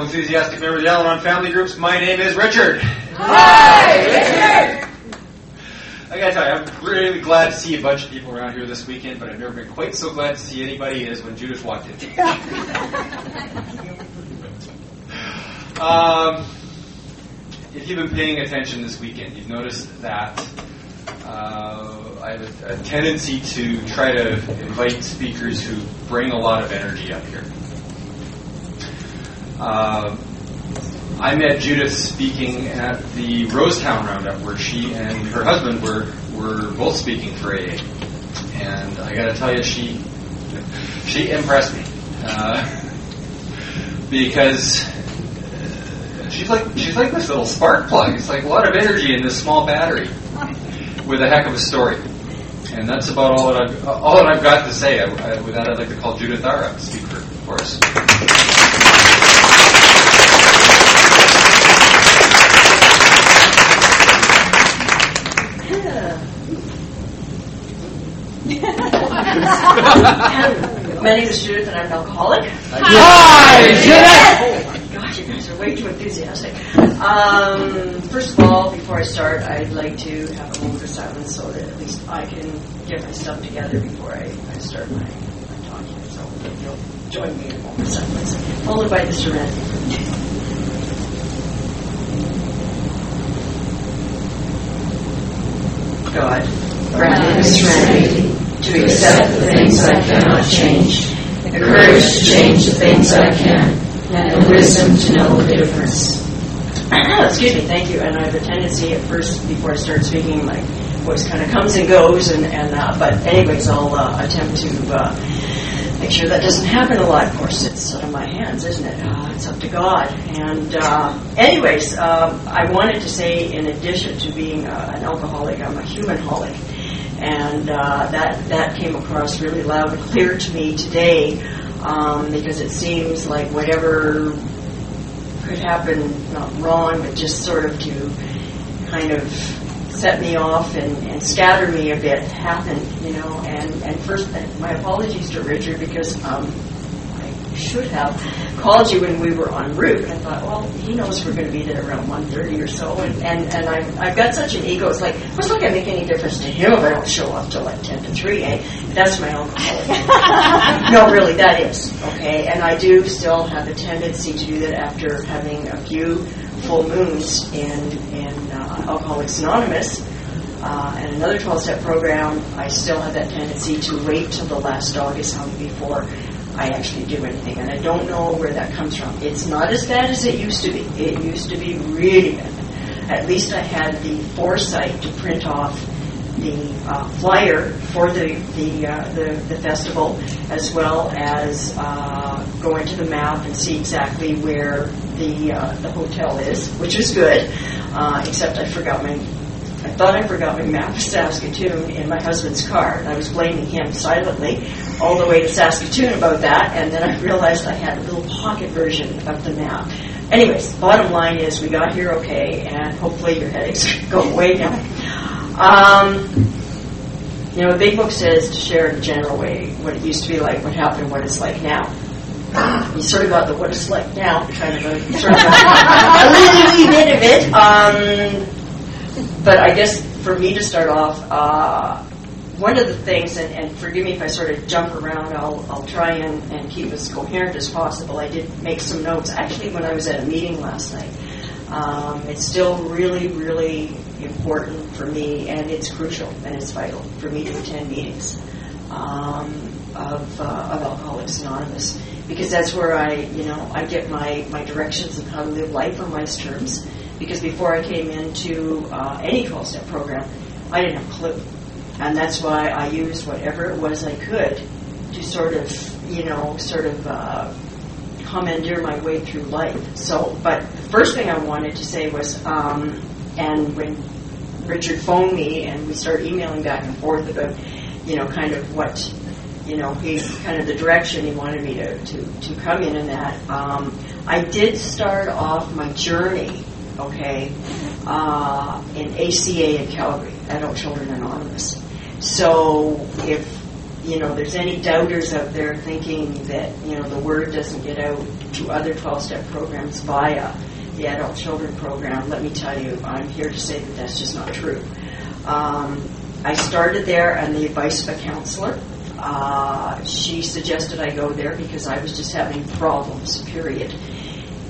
Enthusiastic members of the Al family groups, my name is Richard. Hi, Richard! I gotta tell you, I'm really glad to see a bunch of people around here this weekend, but I've never been quite so glad to see anybody as when Judith walked in. um, if you've been paying attention this weekend, you've noticed that uh, I have a, a tendency to try to invite speakers who bring a lot of energy up here. Uh, I met Judith speaking at the Rosetown Roundup, where she and her husband were were both speaking for AA, and I got to tell you, she she impressed me uh, because she's like she's like this little spark plug. It's like a lot of energy in this small battery with a heck of a story. And that's about all that I've all that I've got to say. I, I, with that, I'd like to call Judith Ara to speak for, for us. My name is Judith, and I'm an alcoholic. Hi, Judith! Oh my gosh, you guys are way too enthusiastic. Um, first of all, before I start, I'd like to have a moment of silence so that at least I can get my stuff together before I, I start my, my talk here. So if you'll join me in a moment of silence, followed by the serenity. God, grant me the serenity to accept the things I cannot change, the courage to change the things I can, and the wisdom to know the difference. Excuse me, thank you. And I have a tendency at first, before I start speaking, my voice kind of comes and goes, and, and uh, but anyways, I'll uh, attempt to uh, make sure that doesn't happen a lot. Of course, it's out of my hands, isn't it? Uh, it's up to God. And uh, anyways, uh, I wanted to say, in addition to being uh, an alcoholic, I'm a human holic and uh, that that came across really loud and clear to me today um, because it seems like whatever could happen, not wrong, but just sort of to kind of set me off and, and scatter me a bit happened, you know. And and first, my apologies to Richard because. Um, should have called you when we were en route. I thought, well, he knows we're going to be there around 1.30 or so, and, and, and I've, I've got such an ego. It's like, it's not going to make any difference to him if I don't show up till like 10 to 3, eh? That's my alcoholic. no, really, that is, okay? And I do still have a tendency to do that after having a few full moons in, in uh, Alcoholics Anonymous. Uh, and another 12 step program, I still have that tendency to wait till the last dog is hung before I actually do anything. And I don't know where that comes from. It's not as bad as it used to be. It used to be really bad. At least I had the foresight to print off the uh, flyer for the the, uh, the, the festival, as well as uh, go into the map and see exactly where the uh, the hotel is, which was good. Uh, except I forgot my I thought I forgot my map of Saskatoon in my husband's car, and I was blaming him silently all the way to Saskatoon about that, and then I realized I had a little pocket version of the map. Anyways, bottom line is we got here okay, and hopefully your headaches go away now. Um, you know, the big book says to share in a general way what it used to be like, what happened, what it's like now. You sort of got the what it's like now kind of a sort of a, a little bit of it. Um, but I guess for me to start off, uh, one of the things, and, and, forgive me if I sort of jump around, I'll, I'll try and, and, keep as coherent as possible. I did make some notes actually when I was at a meeting last night. Um, it's still really, really important for me, and it's crucial and it's vital for me to attend meetings um, of, uh, of Alcoholics Anonymous because that's where I, you know, I get my, my directions of how to live life on my terms because before I came into uh, any 12 step program, I didn't have a clue. And that's why I used whatever it was I could to sort of, you know, sort of uh, commandeer my way through life. So, but the first thing I wanted to say was, um, and when Richard phoned me and we started emailing back and forth about, you know, kind of what, you know, he kind of the direction he wanted me to, to, to come in and that, um, I did start off my journey okay, uh, in ACA in Calgary, Adult Children Anonymous. So if you know, there's any doubters out there thinking that, you know, the word doesn't get out to other 12 step programs via the adult children program, let me tell you, I'm here to say that that's just not true. Um, I started there on the advice of a counselor. Uh, she suggested I go there because I was just having problems, period.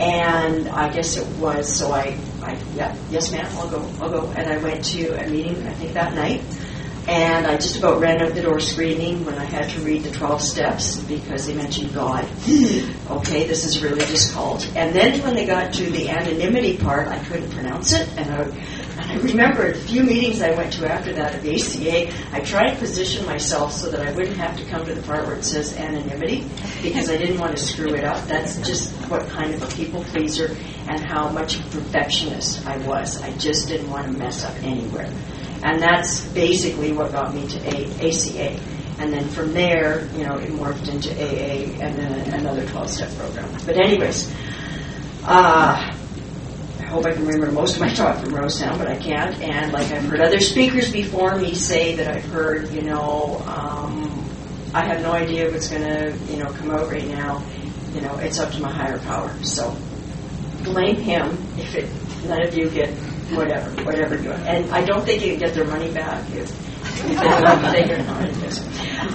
And I guess it was, so I, I yeah, yes ma'am, I'll go, I'll go. And I went to a meeting, I think that night, and I just about ran out the door screaming when I had to read the 12 steps because they mentioned God. okay, this is a religious cult. And then when they got to the anonymity part, I couldn't pronounce it. And I, and I remember a few meetings I went to after that at the ACA, I tried to position myself so that I wouldn't have to come to the part where it says anonymity because I didn't want to screw it up. That's just what kind of a people pleaser and how much of a perfectionist I was. I just didn't want to mess up anywhere. And that's basically what got me to a- ACA. And then from there, you know, it morphed into AA and then another 12 step program. But, anyways, uh, hope I can remember most of my talk from Rosetown, but I can't. And like I've heard other speakers before me say that I've heard, you know, um, I have no idea what's going to, you know, come out right now. You know, it's up to my higher power. So blame him if it, none of you get whatever, whatever you want. And I don't think you can get their money back if,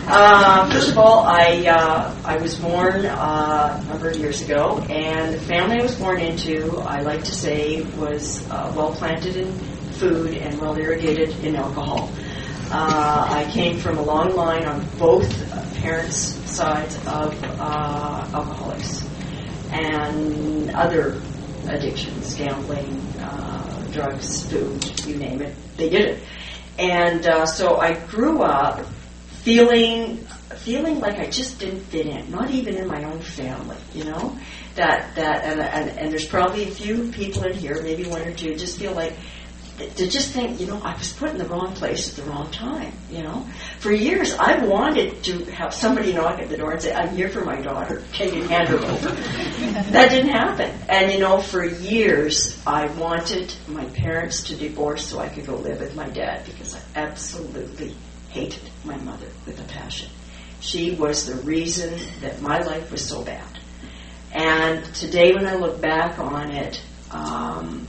Uh, first of all, I uh, I was born uh, a number of years ago, and the family I was born into, I like to say, was uh, well planted in food and well irrigated in alcohol. Uh, I came from a long line on both parents' sides of uh, alcoholics and other addictions, gambling, uh, drugs, food, you name it, they did it. And uh, so I grew up feeling feeling like I just didn't fit in, not even in my own family, you know. That that and and, and there's probably a few people in here, maybe one or two, just feel like to just think, you know, I was put in the wrong place at the wrong time, you know. For years, I wanted to have somebody knock at the door and say, I'm here for my daughter. Can you hand her over? that didn't happen. And, you know, for years, I wanted my parents to divorce so I could go live with my dad because absolutely hated my mother with a passion. She was the reason that my life was so bad. And today, when I look back on it, um,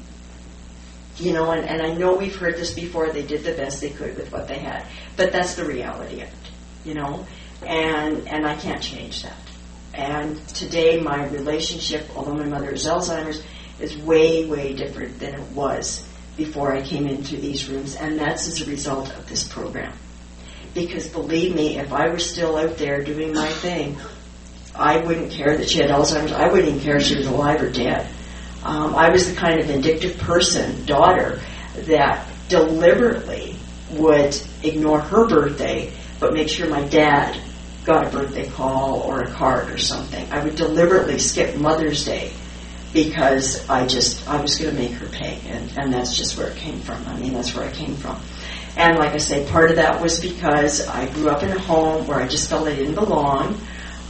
you know, and, and I know we've heard this before, they did the best they could with what they had. But that's the reality of it, you know, and, and I can't change that. And today my relationship, although my mother is Alzheimer's, is way, way different than it was before I came into these rooms, and that's as a result of this program. Because believe me, if I were still out there doing my thing, I wouldn't care that she had Alzheimer's. I wouldn't even care if she was alive or dead. Um, I was the kind of vindictive person, daughter, that deliberately would ignore her birthday, but make sure my dad got a birthday call or a card or something. I would deliberately skip Mother's Day because I just I was going to make her pay, and, and that's just where it came from. I mean, that's where I came from. And like I say, part of that was because I grew up in a home where I just felt I didn't belong.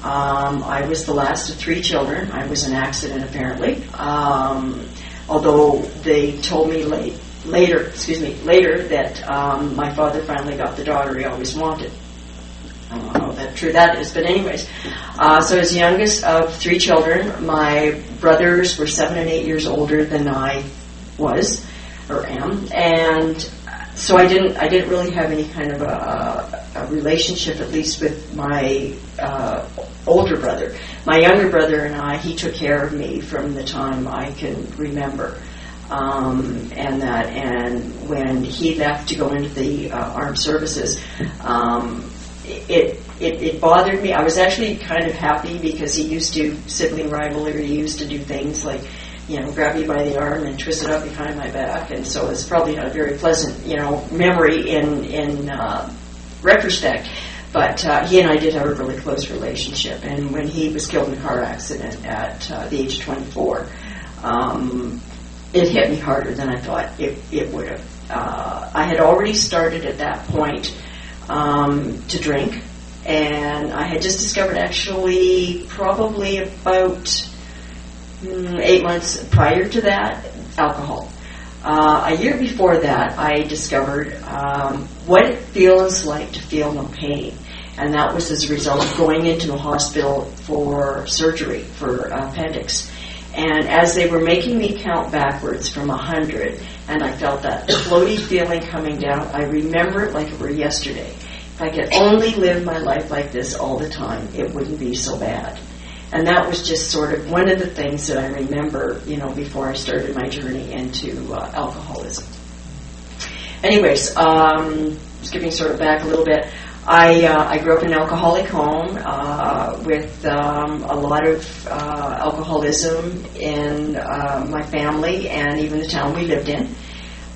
Um, I was the last of three children. I was an accident, apparently. Um, although they told me late, later, excuse me, later that um, my father finally got the daughter he always wanted. How true that is, but anyways. Uh, so as youngest of three children, my brothers were seven and eight years older than I was or am, and so I didn't I didn't really have any kind of a, a relationship, at least with my uh, older brother. My younger brother and I, he took care of me from the time I can remember. Um, and that, and when he left to go into the uh, armed services, um, it, it it bothered me. I was actually kind of happy because he used to sibling rivalry. He used to do things like you know, grab you by the arm and twist it up behind my back. And so it's probably not a very pleasant, you know, memory in in uh, retrospect. But uh, he and I did have a really close relationship. And when he was killed in a car accident at uh, the age of 24, um, it hit me harder than I thought it, it would have. Uh, I had already started at that point um, to drink, and I had just discovered actually probably about mm, eight months prior to that alcohol. Uh, a year before that, I discovered um, what it feels like to feel no pain. And that was as a result of going into a hospital for surgery for appendix. And as they were making me count backwards from 100, and I felt that floaty feeling coming down, I remember it like it were yesterday. If I could only live my life like this all the time, it wouldn't be so bad. And that was just sort of one of the things that I remember, you know, before I started my journey into uh, alcoholism. Anyways, um, skipping sort of back a little bit, I, uh, I grew up in an alcoholic home uh, with um, a lot of uh, alcoholism in uh, my family and even the town we lived in.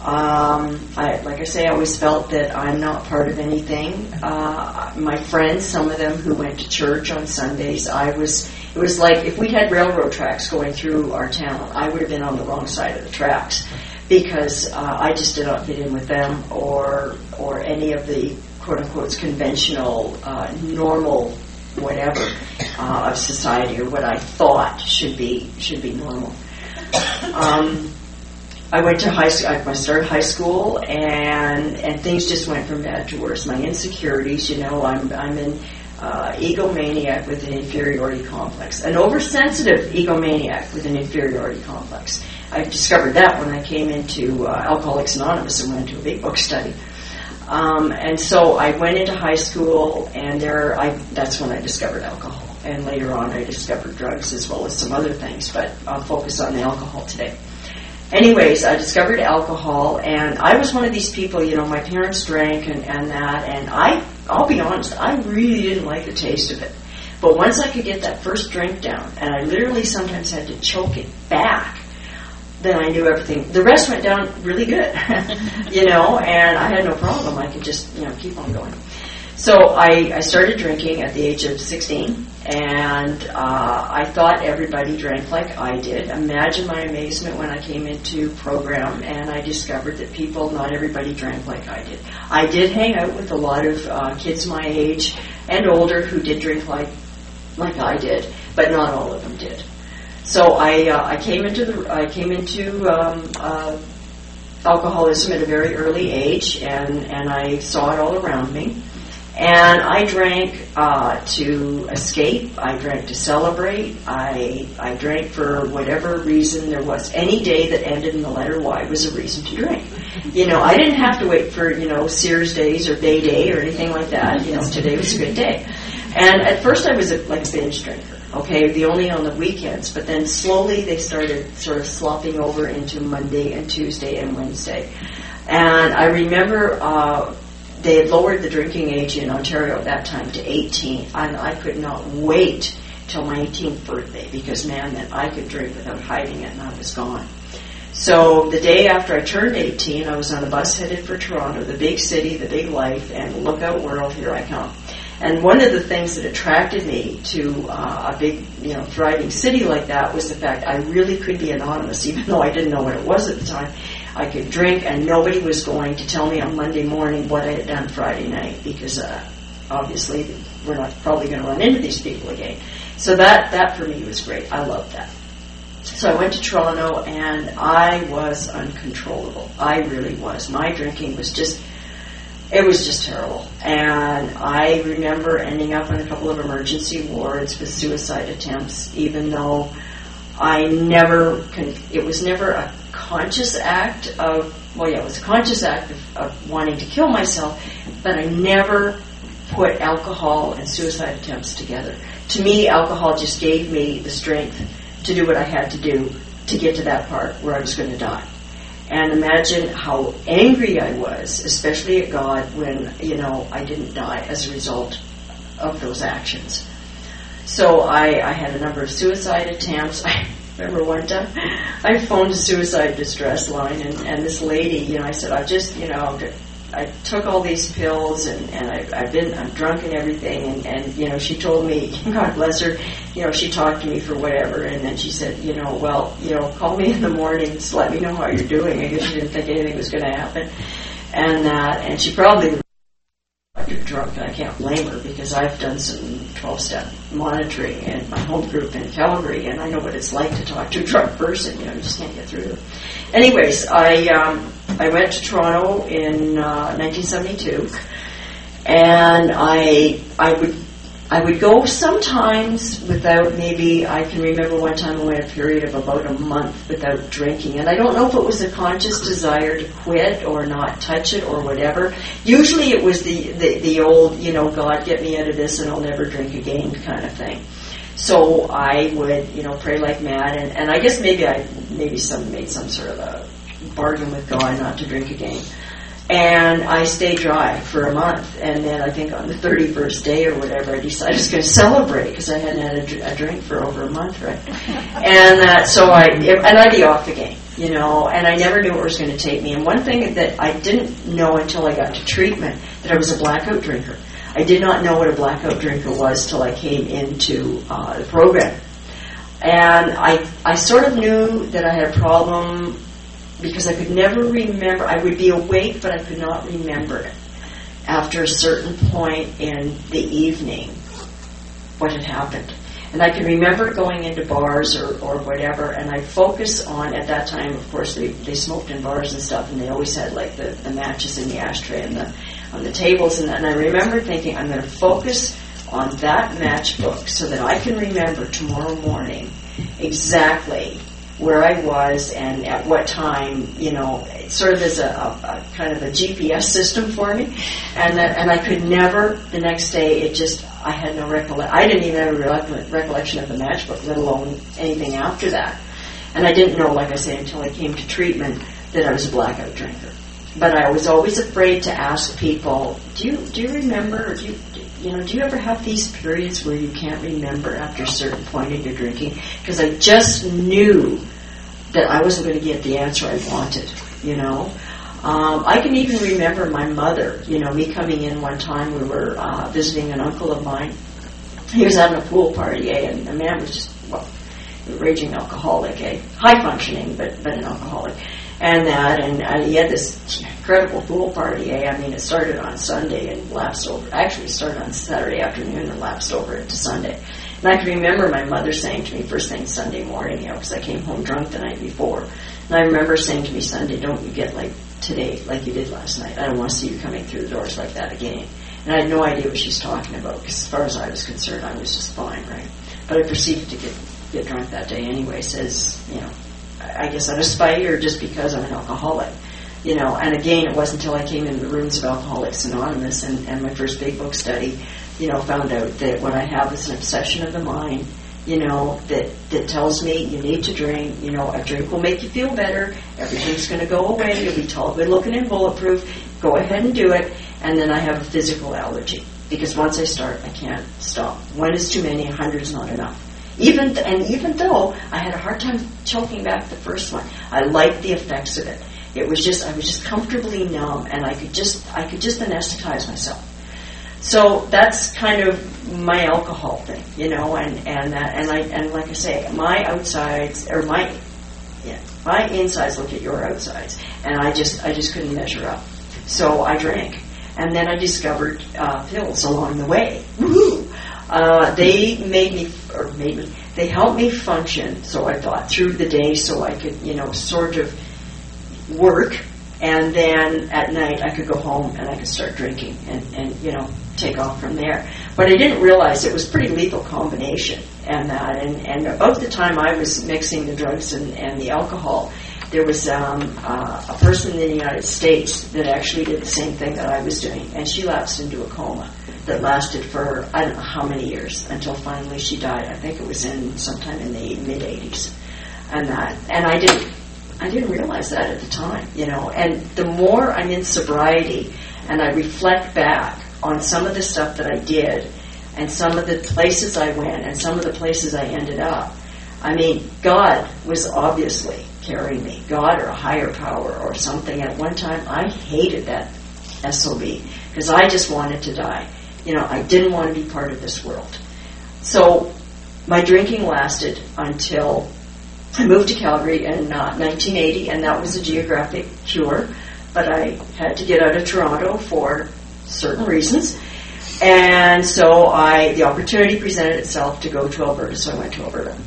Um, I, like I say, I always felt that I'm not part of anything. Uh, my friends, some of them who went to church on Sundays, I was. It was like if we had railroad tracks going through our town, I would have been on the wrong side of the tracks because uh, I just did not fit in with them or or any of the quote unquote conventional, uh, normal, whatever uh, of society or what I thought should be should be normal. Um, I went to high school. I started high school, and and things just went from bad to worse. My insecurities, you know, I'm I'm an uh, egomaniac with an inferiority complex, an oversensitive egomaniac with an inferiority complex. I discovered that when I came into uh, Alcoholics Anonymous and went to a big book study. Um, and so I went into high school, and there, I that's when I discovered alcohol. And later on, I discovered drugs as well as some other things. But I'll focus on the alcohol today. Anyways, I discovered alcohol, and I was one of these people. You know, my parents drank and, and that, and I, I'll be honest, I really didn't like the taste of it. But once I could get that first drink down, and I literally sometimes had to choke it back then I knew everything. The rest went down really good, you know, and I had no problem. I could just, you know, keep on going. So I, I started drinking at the age of 16, and uh, I thought everybody drank like I did. Imagine my amazement when I came into program and I discovered that people, not everybody drank like I did. I did hang out with a lot of uh, kids my age and older who did drink like like I did, but not all of them did. So I uh, I came into the I came into um, uh, alcoholism at a very early age, and and I saw it all around me. And I drank uh, to escape. I drank to celebrate. I I drank for whatever reason there was. Any day that ended in the letter Y was a reason to drink. You know, I didn't have to wait for you know Sears days or Bay Day or anything like that. You know, today was a good day. And at first I was a, like a binge drinker okay, the only on the weekends, but then slowly they started sort of slopping over into Monday and Tuesday and Wednesday. And I remember uh, they had lowered the drinking age in Ontario at that time to 18, and I could not wait till my 18th birthday because, man, that I could drink without hiding it, and I was gone. So the day after I turned 18, I was on a bus headed for Toronto, the big city, the big life, and look out world, here I come. And one of the things that attracted me to uh, a big, you know, thriving city like that was the fact I really could be anonymous, even though I didn't know what it was at the time. I could drink, and nobody was going to tell me on Monday morning what I had done Friday night because uh, obviously we're not probably going to run into these people again. So that that for me was great. I loved that. So I went to Toronto, and I was uncontrollable. I really was. My drinking was just it was just terrible. And I remember ending up in a couple of emergency wards with suicide attempts, even though I never, con- it was never a conscious act of, well, yeah, it was a conscious act of, of wanting to kill myself, but I never put alcohol and suicide attempts together. To me, alcohol just gave me the strength to do what I had to do to get to that part where I was going to die and imagine how angry I was, especially at God, when, you know, I didn't die as a result of those actions. So I, I had a number of suicide attempts. remember one time I phoned a suicide distress line, and, and this lady, you know, I said, I just, you know, I took all these pills and, and I, I've been I'm drunk and everything. And, and you know she told me God bless her you know she talked to me for whatever. And then she said you know well you know call me in the morning just let me know how you're doing. I guess she didn't think anything was going to happen. And uh, and she probably you're drunk. And I can't blame her because I've done some 12 step monitoring and my home group in Calgary and I know what it's like to talk to a drunk person you know you just can't get through. Anyways I um, I went to Toronto in uh, 1972, and I I would I would go sometimes without maybe I can remember one time I went a period of about a month without drinking and I don't know if it was a conscious desire to quit or not touch it or whatever. Usually it was the, the, the old, you know, God get me out of this and I'll never drink again kind of thing. So I would, you know, pray like mad and, and I guess maybe I maybe some made some sort of a bargain with God not to drink again. And I stayed dry for a month, and then I think on the 31st day or whatever, I decided I was going to celebrate because I hadn't had a, a, drink for over a month, right? And uh, so I, and I'd be off again, you know, and I never knew where it was going to take me. And one thing that I didn't know until I got to treatment that I was a blackout drinker. I did not know what a blackout drinker was till I came into uh, the program. And I, I sort of knew that I had a problem because I could never remember. I would be awake, but I could not remember it after a certain point in the evening what had happened. And I can remember going into bars or, or whatever, and I focus on, at that time, of course, they, they smoked in bars and stuff, and they always had like the, the matches in the ashtray and the, on the tables. And, and I remember thinking, I'm going to focus on that matchbook so that I can remember tomorrow morning exactly where I was and at what time, you know, sort of as a, a, a kind of a GPS system for me. And that, and I could never, the next day, it just, I had no recollection. I didn't even have a recollection of the matchbook, let alone anything after that. And I didn't know, like I say, until I came to treatment that I was a blackout drinker. But I was always afraid to ask people, do you, do you remember, do you, you know, do you ever have these periods where you can't remember after a certain point in your drinking? Because I just knew that I wasn't going to get the answer I wanted, you know. Um, I can even remember my mother, you know, me coming in one time, we were uh, visiting an uncle of mine. He was having a pool party, eh, and the man was just, well, a raging alcoholic, eh, high functioning, but, but an alcoholic and that, and uh, he had this incredible pool party. Eh? I mean, it started on Sunday and lapsed over. Actually, started on Saturday afternoon and lapsed over into Sunday. And I can remember my mother saying to me first thing Sunday morning, you know, because I came home drunk the night before. And I remember saying to me Sunday, "Don't you get like today, like you did last night? I don't want to see you coming through the doors like that again." And I had no idea what she's talking about because, as far as I was concerned, I was just fine, right? But I proceeded to get get drunk that day anyway. Says, you know, I guess out of spite or just because I'm an alcoholic. You know, and again, it wasn't until I came into the rooms of Alcoholics Anonymous and, and my first big book study, you know, found out that what I have is an obsession of the mind, you know, that, that tells me you need to drink, you know, a drink will make you feel better, everything's going to go away, you'll be tall, good looking and bulletproof, go ahead and do it, and then I have a physical allergy. Because once I start, I can't stop. One is too many, a hundred is not enough. Even th- and even though I had a hard time choking back the first one, I liked the effects of it. It was just I was just comfortably numb, and I could just I could just anesthetize myself. So that's kind of my alcohol thing, you know, and and that, and I and like I say, my outsides or my yeah, my insides look at your outsides, and I just I just couldn't measure up. So I drank, and then I discovered uh, pills along the way. Woohoo! Uh, they made me, or made me, they helped me function, so I thought, through the day so I could, you know, sort of work, and then at night I could go home and I could start drinking and, and you know, take off from there. But I didn't realize it was pretty lethal combination and that, and, and about the time I was mixing the drugs and, and the alcohol, there was um, uh, a person in the United States that actually did the same thing that I was doing, and she lapsed into a coma that lasted for I don't know how many years until finally she died. I think it was in sometime in the mid 80s, and that and I didn't I didn't realize that at the time, you know. And the more I'm in sobriety and I reflect back on some of the stuff that I did and some of the places I went and some of the places I ended up. I mean, God was obviously carrying me, God or a higher power or something. At one time, I hated that SOB because I just wanted to die you know, I didn't want to be part of this world. So my drinking lasted until I moved to Calgary in uh, 1980, and that was a geographic cure. But I had to get out of Toronto for certain reasons. And so I, the opportunity presented itself to go to Alberta, so I went to Alberta.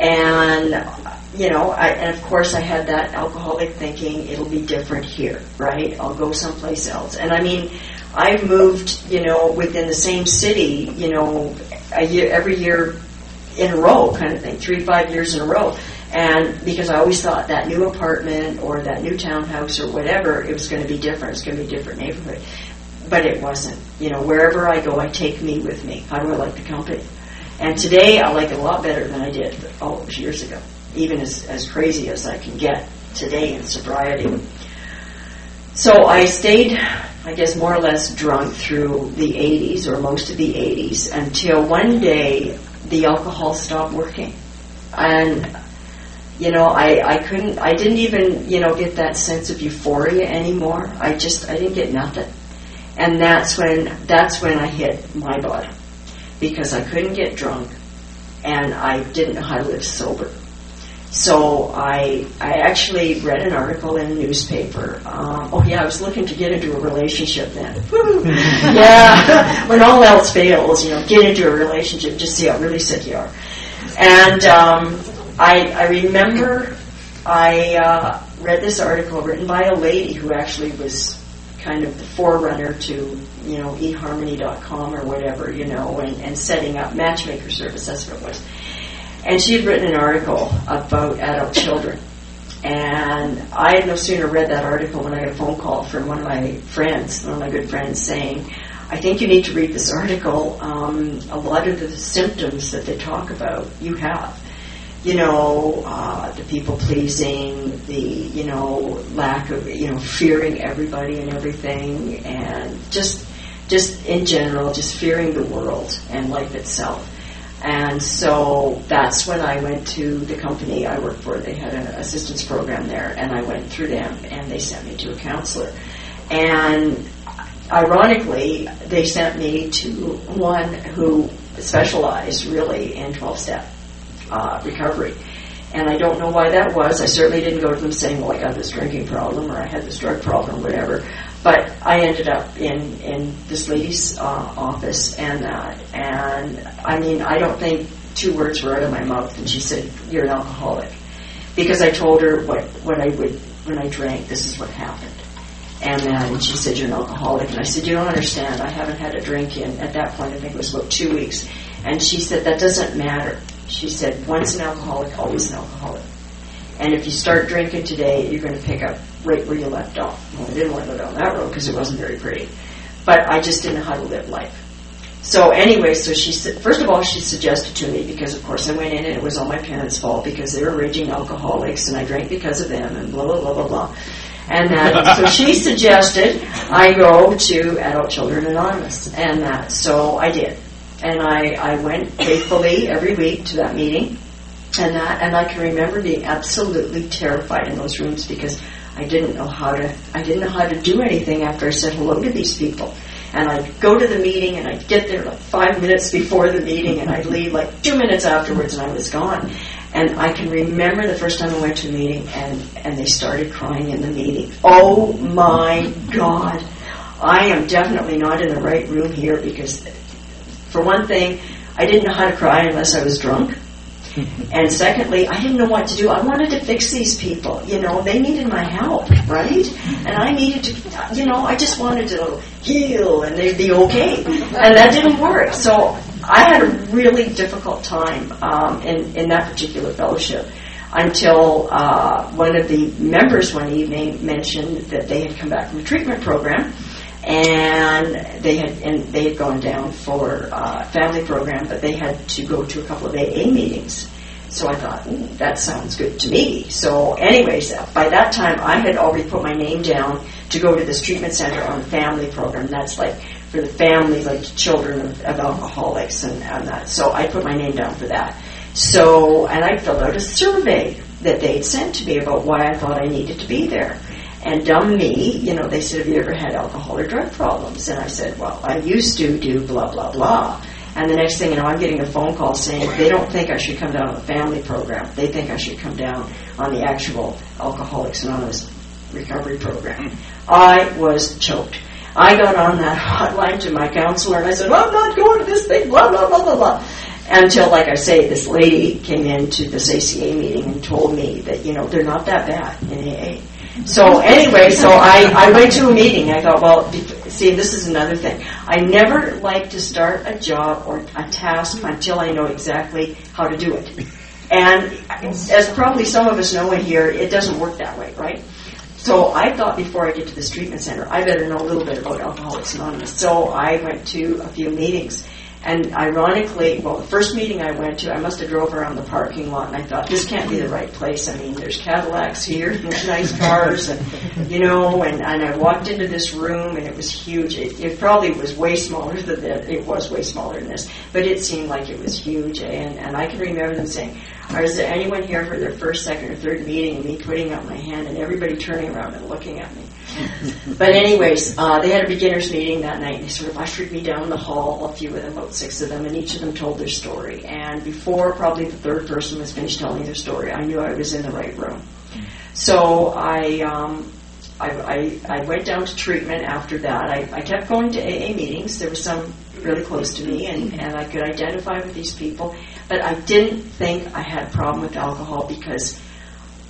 And, you know, I, and of course I had that alcoholic thinking, it'll be different here, right? I'll go someplace else. And I mean, I moved, you know, within the same city, you know, a year, every year in a row, kind of thing, three, five years in a row. And because I always thought that new apartment or that new townhouse or whatever, it was going to be different. It's going to be a different neighborhood. But it wasn't. You know, wherever I go, I take me with me. How do I like the company? And today, I like it a lot better than I did those years ago, even as, as crazy as I can get today in sobriety. So I stayed, I guess, more or less drunk through the 80s or most of the 80s until one day the alcohol stopped working. And, you know, I, I couldn't, I didn't even, you know, get that sense of euphoria anymore. I just, I didn't get nothing. And that's when, that's when I hit my bottom. Because I couldn't get drunk and I didn't know how to live sober. So I I actually read an article in a newspaper. Um, oh yeah, I was looking to get into a relationship then. yeah, when all else fails, you know, get into a relationship, just see how really sick you are. And um, I I remember I uh, read this article written by a lady who actually was kind of the forerunner to you know eharmony.com or whatever you know and, and setting up matchmaker service. That's what it was and she had written an article about adult children. And I had no sooner read that article when I got a phone call from one of my friends, one of my good friends, saying, I think you need to read this article. Um, a lot of the symptoms that they talk about, you have. You know, uh, the people pleasing, the, you know, lack of, you know, fearing everybody and everything, and just, just in general, just fearing the world and life itself. And so that's when I went to the company I worked for. They had an assistance program there, and I went through them, and they sent me to a counselor. And ironically, they sent me to one who specialized really in 12 step uh, recovery. And I don't know why that was. I certainly didn't go to them saying, well, I got this drinking problem or I had this drug problem whatever. But I ended up in, in this lady's uh, office, and uh, and I mean, I don't think two words were out of my mouth, and she said, "You're an alcoholic," because I told her what what I would when I drank. This is what happened, and then she said, "You're an alcoholic," and I said, "You don't understand. I haven't had a drink in at that point. I think it was about two weeks." And she said, "That doesn't matter." She said, "Once an alcoholic, always an alcoholic." And if you start drinking today, you're going to pick up right where you left off. Well, I didn't want to go down that road because it wasn't very pretty. But I just didn't know how to live life. So anyway, so she said, first of all, she suggested to me because, of course, I went in and it was all my parents' fault because they were raging alcoholics and I drank because of them and blah blah blah blah blah. And that, so she suggested I go to Adult Children Anonymous, and that, so I did, and I I went faithfully every week to that meeting, and that, and I can remember being absolutely terrified in those rooms because I didn't know how to, I didn't know how to do anything after I said hello to these people. And I'd go to the meeting and I'd get there like five minutes before the meeting and I'd leave like two minutes afterwards and I was gone. And I can remember the first time I went to a meeting and, and they started crying in the meeting. Oh my God. I am definitely not in the right room here because, for one thing, I didn't know how to cry unless I was drunk. And secondly, I didn't know what to do. I wanted to fix these people. You know, they needed my help, right? And I needed to, you know, I just wanted to heal and they'd be okay. And that didn't work. So I had a really difficult time um, in, in that particular fellowship until uh, one of the members one evening mentioned that they had come back from a treatment program and they had and they had gone down for uh, family program, but they had to go to a couple of AA meetings. So I thought mm, that sounds good to me. So, anyways, by that time I had already put my name down to go to this treatment center on the family program. That's like for the family, like children of, of alcoholics and, and that. So I put my name down for that. So, and I filled out a survey that they'd sent to me about why I thought I needed to be there. And dumb me, you know, they said, have you ever had alcohol or drug problems? And I said, well, I used to do blah, blah, blah. And the next thing you know, I'm getting a phone call saying they don't think I should come down on the family program. They think I should come down on the actual Alcoholics Anonymous recovery program. I was choked. I got on that hotline to my counselor and I said, well, I'm not going to this thing, blah, blah, blah, blah, blah. Until, like I say, this lady came into this ACA meeting and told me that, you know, they're not that bad in AA. So anyway, so I, I went to a meeting. I thought, well, see, this is another thing. I never like to start a job or a task until I know exactly how to do it. And as probably some of us know in here, it doesn't work that way, right? So I thought before I get to this treatment center, I better know a little bit about Alcoholics Anonymous. So I went to a few meetings. And ironically, well, the first meeting I went to, I must have drove around the parking lot, and I thought this can't be the right place. I mean, there's Cadillacs here, there's nice cars, and you know. And, and I walked into this room, and it was huge. It, it probably was way smaller than that. It was way smaller than this, but it seemed like it was huge. And and I can remember them saying, is there anyone here for their first, second, or third meeting and me putting out my hand and everybody turning around and looking at me? but anyways, uh, they had a beginners meeting that night. And they sort of ushered me down the hall, a few of them, about six of them, and each of them told their story. And before probably the third person was finished telling their story, I knew I was in the right room. So I, um, I, I, I went down to treatment after that. I, I kept going to AA meetings. There were some really close to me, and, and I could identify with these people. But I didn't think I had a problem with alcohol because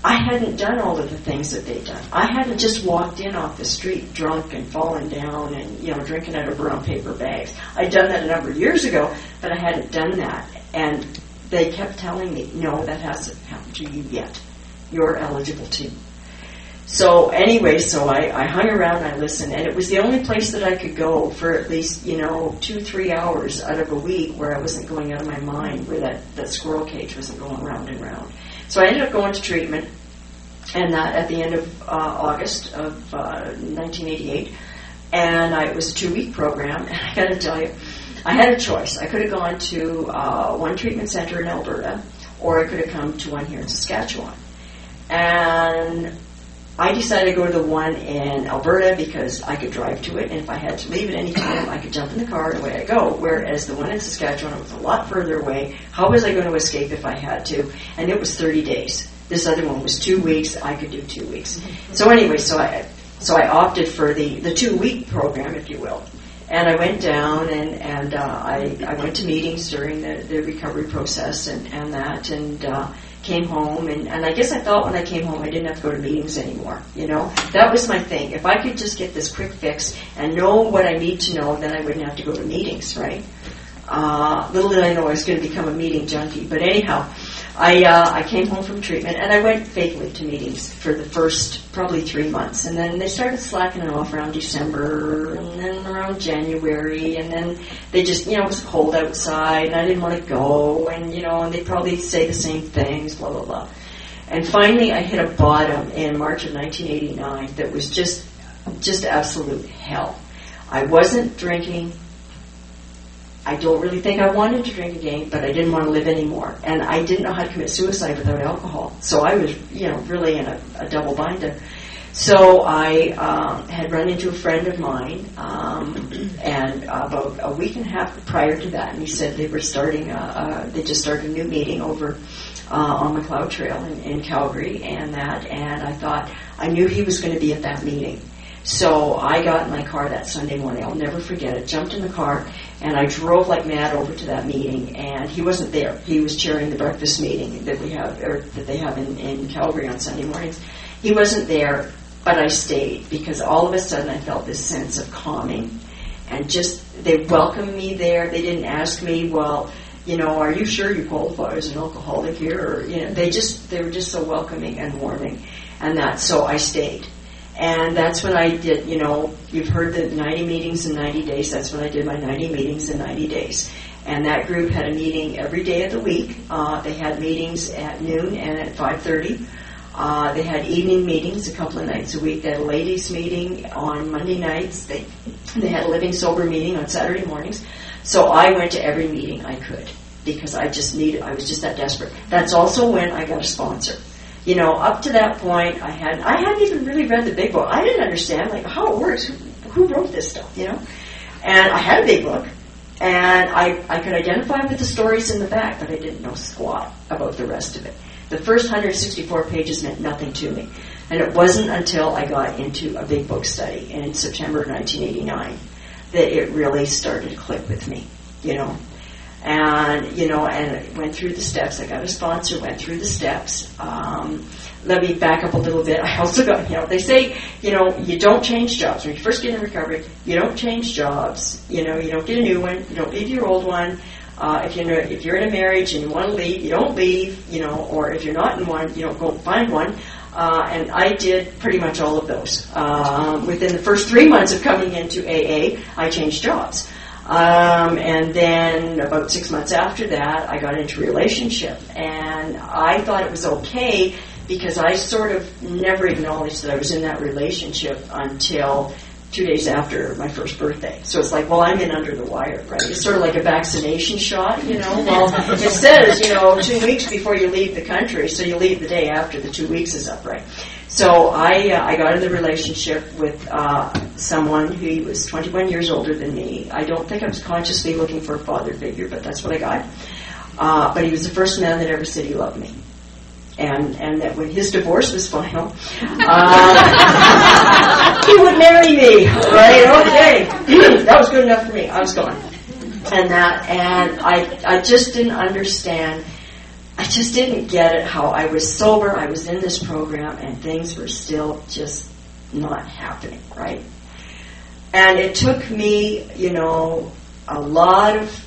I hadn't done all of the things that they'd done. I hadn't just walked in off the street drunk and fallen down and, you know, drinking out of brown paper bags. I'd done that a number of years ago, but I hadn't done that. And they kept telling me, no, that hasn't happened to you yet. You're eligible to. So anyway, so I, I hung around I listened, and it was the only place that I could go for at least, you know, two, three hours out of a week where I wasn't going out of my mind, where that, that squirrel cage wasn't going round and round. So I ended up going to treatment, and that at the end of uh, August of uh, 1988, and I, it was a two-week program, and I got to tell you, I had a choice. I could have gone to uh, one treatment center in Alberta, or I could have come to one here in Saskatchewan. And I decided to go to the one in Alberta because I could drive to it, and if I had to leave at any time, I could jump in the car and away I go. Whereas the one in Saskatchewan was a lot further away. How was I going to escape if I had to? And it was 30 days. This other one was two weeks. I could do two weeks. So anyway, so I so I opted for the the two week program, if you will. And I went down and and uh, I I went to meetings during the, the recovery process and and that and. Uh, came home and, and I guess I thought when I came home I didn't have to go to meetings anymore. You know, that was my thing. If I could just get this quick fix and know what I need to know, then I wouldn't have to go to meetings, right? Uh, little did I know I was going to become a meeting junkie. But anyhow, I uh, I came home from treatment and I went faithfully to meetings for the first probably three months, and then they started slacking it off around December, and then around January, and then they just you know it was cold outside, and I didn't want to go, and you know, and they probably say the same things, blah blah blah. And finally, I hit a bottom in March of 1989 that was just just absolute hell. I wasn't drinking. I don't really think I wanted to drink again, but I didn't want to live anymore. And I didn't know how to commit suicide without alcohol. So I was, you know, really in a, a double bind. So I um, had run into a friend of mine, um, and about a week and a half prior to that, and he said they were starting, a, a, they just started a new meeting over uh, on Macleod Trail in, in Calgary, and that, and I thought I knew he was going to be at that meeting. So I got in my car that Sunday morning. I'll never forget it. Jumped in the car and I drove like mad over to that meeting. And he wasn't there. He was chairing the breakfast meeting that we have, or that they have in, in Calgary on Sunday mornings. He wasn't there, but I stayed because all of a sudden I felt this sense of calming, and just they welcomed me there. They didn't ask me, well, you know, are you sure you qualify as an alcoholic here? Or you know, they just they were just so welcoming and warming, and that so I stayed. And that's when I did, you know, you've heard the 90 meetings in 90 days. That's when I did my 90 meetings in 90 days. And that group had a meeting every day of the week. Uh, they had meetings at noon and at 5.30. Uh, they had evening meetings a couple of nights a week. They had a ladies' meeting on Monday nights. They, they had a living sober meeting on Saturday mornings. So I went to every meeting I could because I just needed, I was just that desperate. That's also when I got a sponsor you know, up to that point, I had I hadn't even really read the big book. I didn't understand like how it works. Who, who wrote this stuff, you know? And I had a big book, and I I could identify with the stories in the back, but I didn't know squat about the rest of it. The first 164 pages meant nothing to me, and it wasn't until I got into a big book study in September 1989 that it really started to click with me, you know. And, you know, and went through the steps. I got a sponsor, went through the steps. Um, let me back up a little bit. I also got, you know, they say, you know, you don't change jobs. When you first get in recovery, you don't change jobs. You know, you don't get a new one. You don't leave your old one. Uh, if you're in a, if you're in a marriage and you want to leave, you don't leave. You know, or if you're not in one, you don't go find one. Uh, and I did pretty much all of those. Um, within the first three months of coming into AA, I changed jobs. Um, and then about six months after that, I got into a relationship. And I thought it was okay because I sort of never acknowledged that I was in that relationship until two days after my first birthday. So it's like, well, I'm in under the wire, right? It's sort of like a vaccination shot, you know. Well, it says, you know, two weeks before you leave the country, so you leave the day after the two weeks is up, right? So I uh, I got in the relationship with uh, someone who was 21 years older than me. I don't think I was consciously looking for a father figure, but that's what I got. Uh, but he was the first man that ever said he loved me and and that when his divorce was final, uh, he would marry me. Right? Okay, that was good enough for me. I was gone, and that and I I just didn't understand. I just didn't get it how I was sober. I was in this program, and things were still just not happening. Right? And it took me, you know, a lot of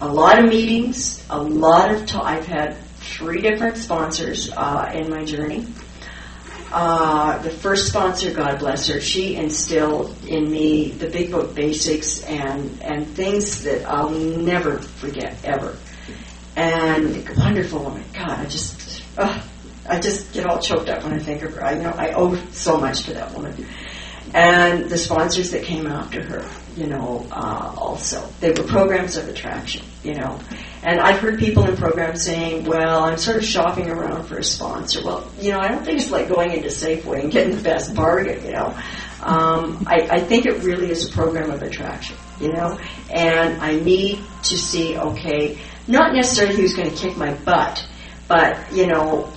a lot of meetings, a lot of time. I've had three different sponsors uh, in my journey. Uh, the first sponsor, God bless her, she instilled in me the big book basics and, and things that I'll never forget ever. And wonderful woman, God, I just, uh, I just get all choked up when I think of her. I know I owe so much to that woman. And the sponsors that came after her, you know, uh, also they were programs of attraction, you know. And I've heard people in programs saying, well, I'm sort of shopping around for a sponsor. Well, you know, I don't think it's like going into Safeway and getting the best bargain, you know. Um, I, I think it really is a program of attraction, you know. And I need to see, okay, not necessarily who's going to kick my butt, but, you know,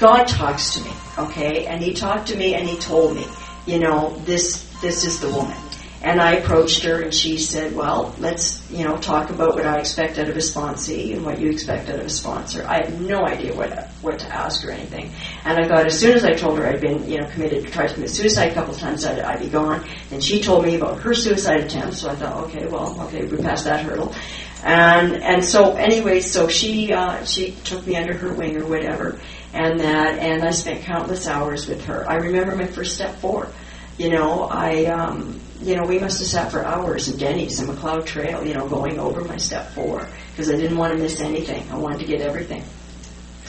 God talks to me, okay? And He talked to me and He told me, you know, this, this is the woman and I approached her and she said, well, let's, you know, talk about what I expect out of a sponsee and what you expect out of a sponsor. I had no idea what, what to ask or anything. And I thought as soon as I told her I'd been, you know, committed to try to commit suicide a couple of times, I'd, I'd be gone. And she told me about her suicide attempt, so I thought, okay, well, okay, we passed that hurdle. And, and so anyway, so she, uh, she took me under her wing or whatever. And that, and I spent countless hours with her. I remember my first step four. You know, I, um, you know, we must have sat for hours in Denny's and Macleod Trail, you know, going over my step four because I didn't want to miss anything. I wanted to get everything.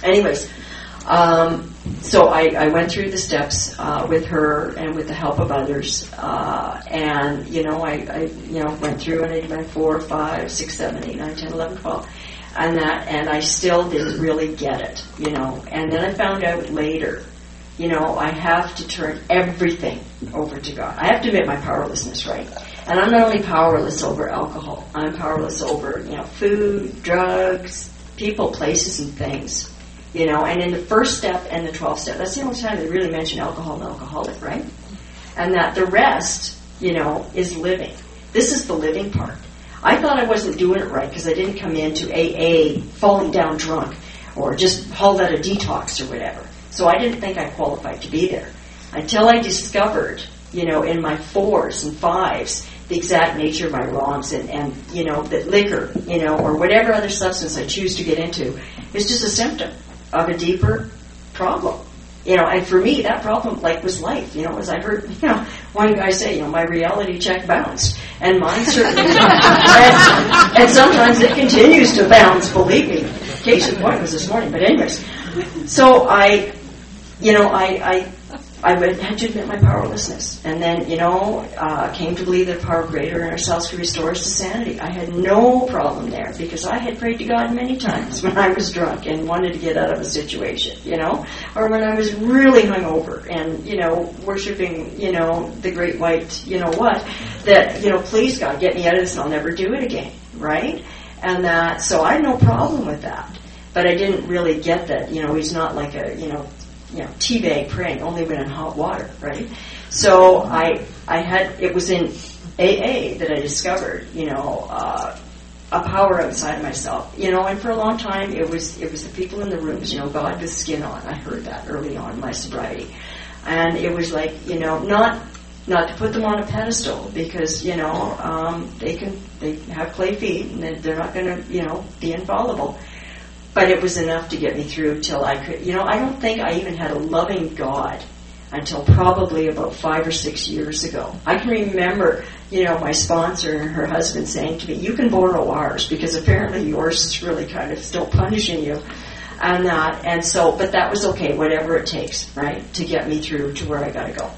Anyways, um, so I, I, went through the steps uh, with her and with the help of others, uh, and you know, I, I, you know went through and I did my four, five, six, seven, eight, nine, ten, eleven, twelve, and that, and I still didn't really get it, you know. And then I found out later you know, I have to turn everything over to God. I have to admit my powerlessness, right? And I'm not only powerless over alcohol, I'm powerless over, you know, food, drugs, people, places, and things. You know, and in the first step and the 12th step, that's the only time they really mention alcohol and alcoholic, right? And that the rest, you know, is living. This is the living part. I thought I wasn't doing it right because I didn't come into AA falling down drunk or just hauled out a detox or whatever. So I didn't think I qualified to be there until I discovered, you know, in my fours and fives, the exact nature of my wrongs and, and you know, that liquor, you know, or whatever other substance I choose to get into is just a symptom of a deeper problem. You know, and for me, that problem, like, was life. You know, as I heard, you know, one guy say, you know, my reality check bounced. And mine certainly and, and sometimes it continues to bounce, believe me. Case in point was this morning. But anyways, so I you know, I, I, I had to admit my powerlessness. And then, you know, uh, came to believe that power greater in ourselves could restore us to sanity. I had no problem there because I had prayed to God many times when I was drunk and wanted to get out of a situation, you know, or when I was really hungover and, you know, worshiping, you know, the great white, you know what, that, you know, please God, get me out of this and I'll never do it again, right? And that, so I had no problem with that. But I didn't really get that, you know, he's not like a, you know, you know, teabag praying only when in hot water, right? So I, I had, it was in AA that I discovered, you know, uh, a power outside of myself, you know. And for a long time, it was it was the people in the rooms, you know, God with skin on. I heard that early on in my sobriety, and it was like, you know, not not to put them on a pedestal because you know um, they can they have clay feet and they're not going to you know be infallible. But it was enough to get me through till I could. You know, I don't think I even had a loving God until probably about five or six years ago. I can remember, you know, my sponsor and her husband saying to me, "You can borrow ours because apparently yours is really kind of still punishing you." And that, and so, but that was okay, whatever it takes, right, to get me through to where I got to go.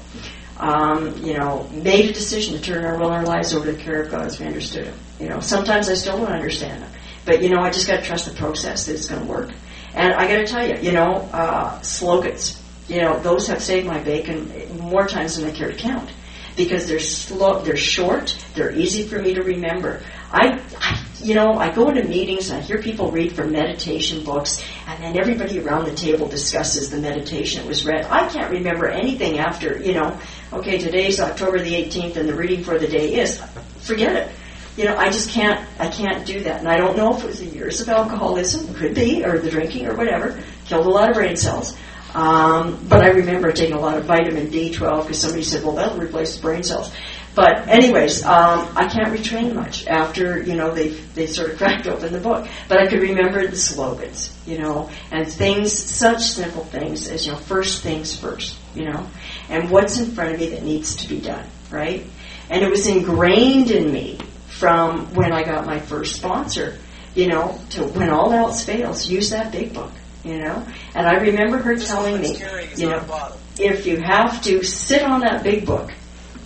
Um, you know, made a decision to turn our will our lives over to the care of God as we understood it. You know, sometimes I still don't understand it, but you know, I just got to trust the process that it's going to work. And I got to tell you, you know, uh, slogans you know, those have saved my bacon more times than I care to count because they're slow, they're short, they're easy for me to remember. I, I, you know, I go into meetings and I hear people read from meditation books, and then everybody around the table discusses the meditation that was read. I can't remember anything after, you know, okay, today's October the 18th, and the reading for the day is. Forget it. You know, I just can't, I can't do that. And I don't know if it was the years of alcoholism, could be, or the drinking or whatever, killed a lot of brain cells. Um, but I remember taking a lot of vitamin B12 because somebody said, well, that'll replace the brain cells. But anyways, um, I can't retrain much after, you know, they they sort of cracked open the book. But I could remember the slogans, you know, and things, such simple things as, you know, first things first, you know, and what's in front of me that needs to be done, right? And it was ingrained in me from when I got my first sponsor, you know, to when all else fails, use that big book you know. And I remember her telling me, you know, if you have to sit on that big book,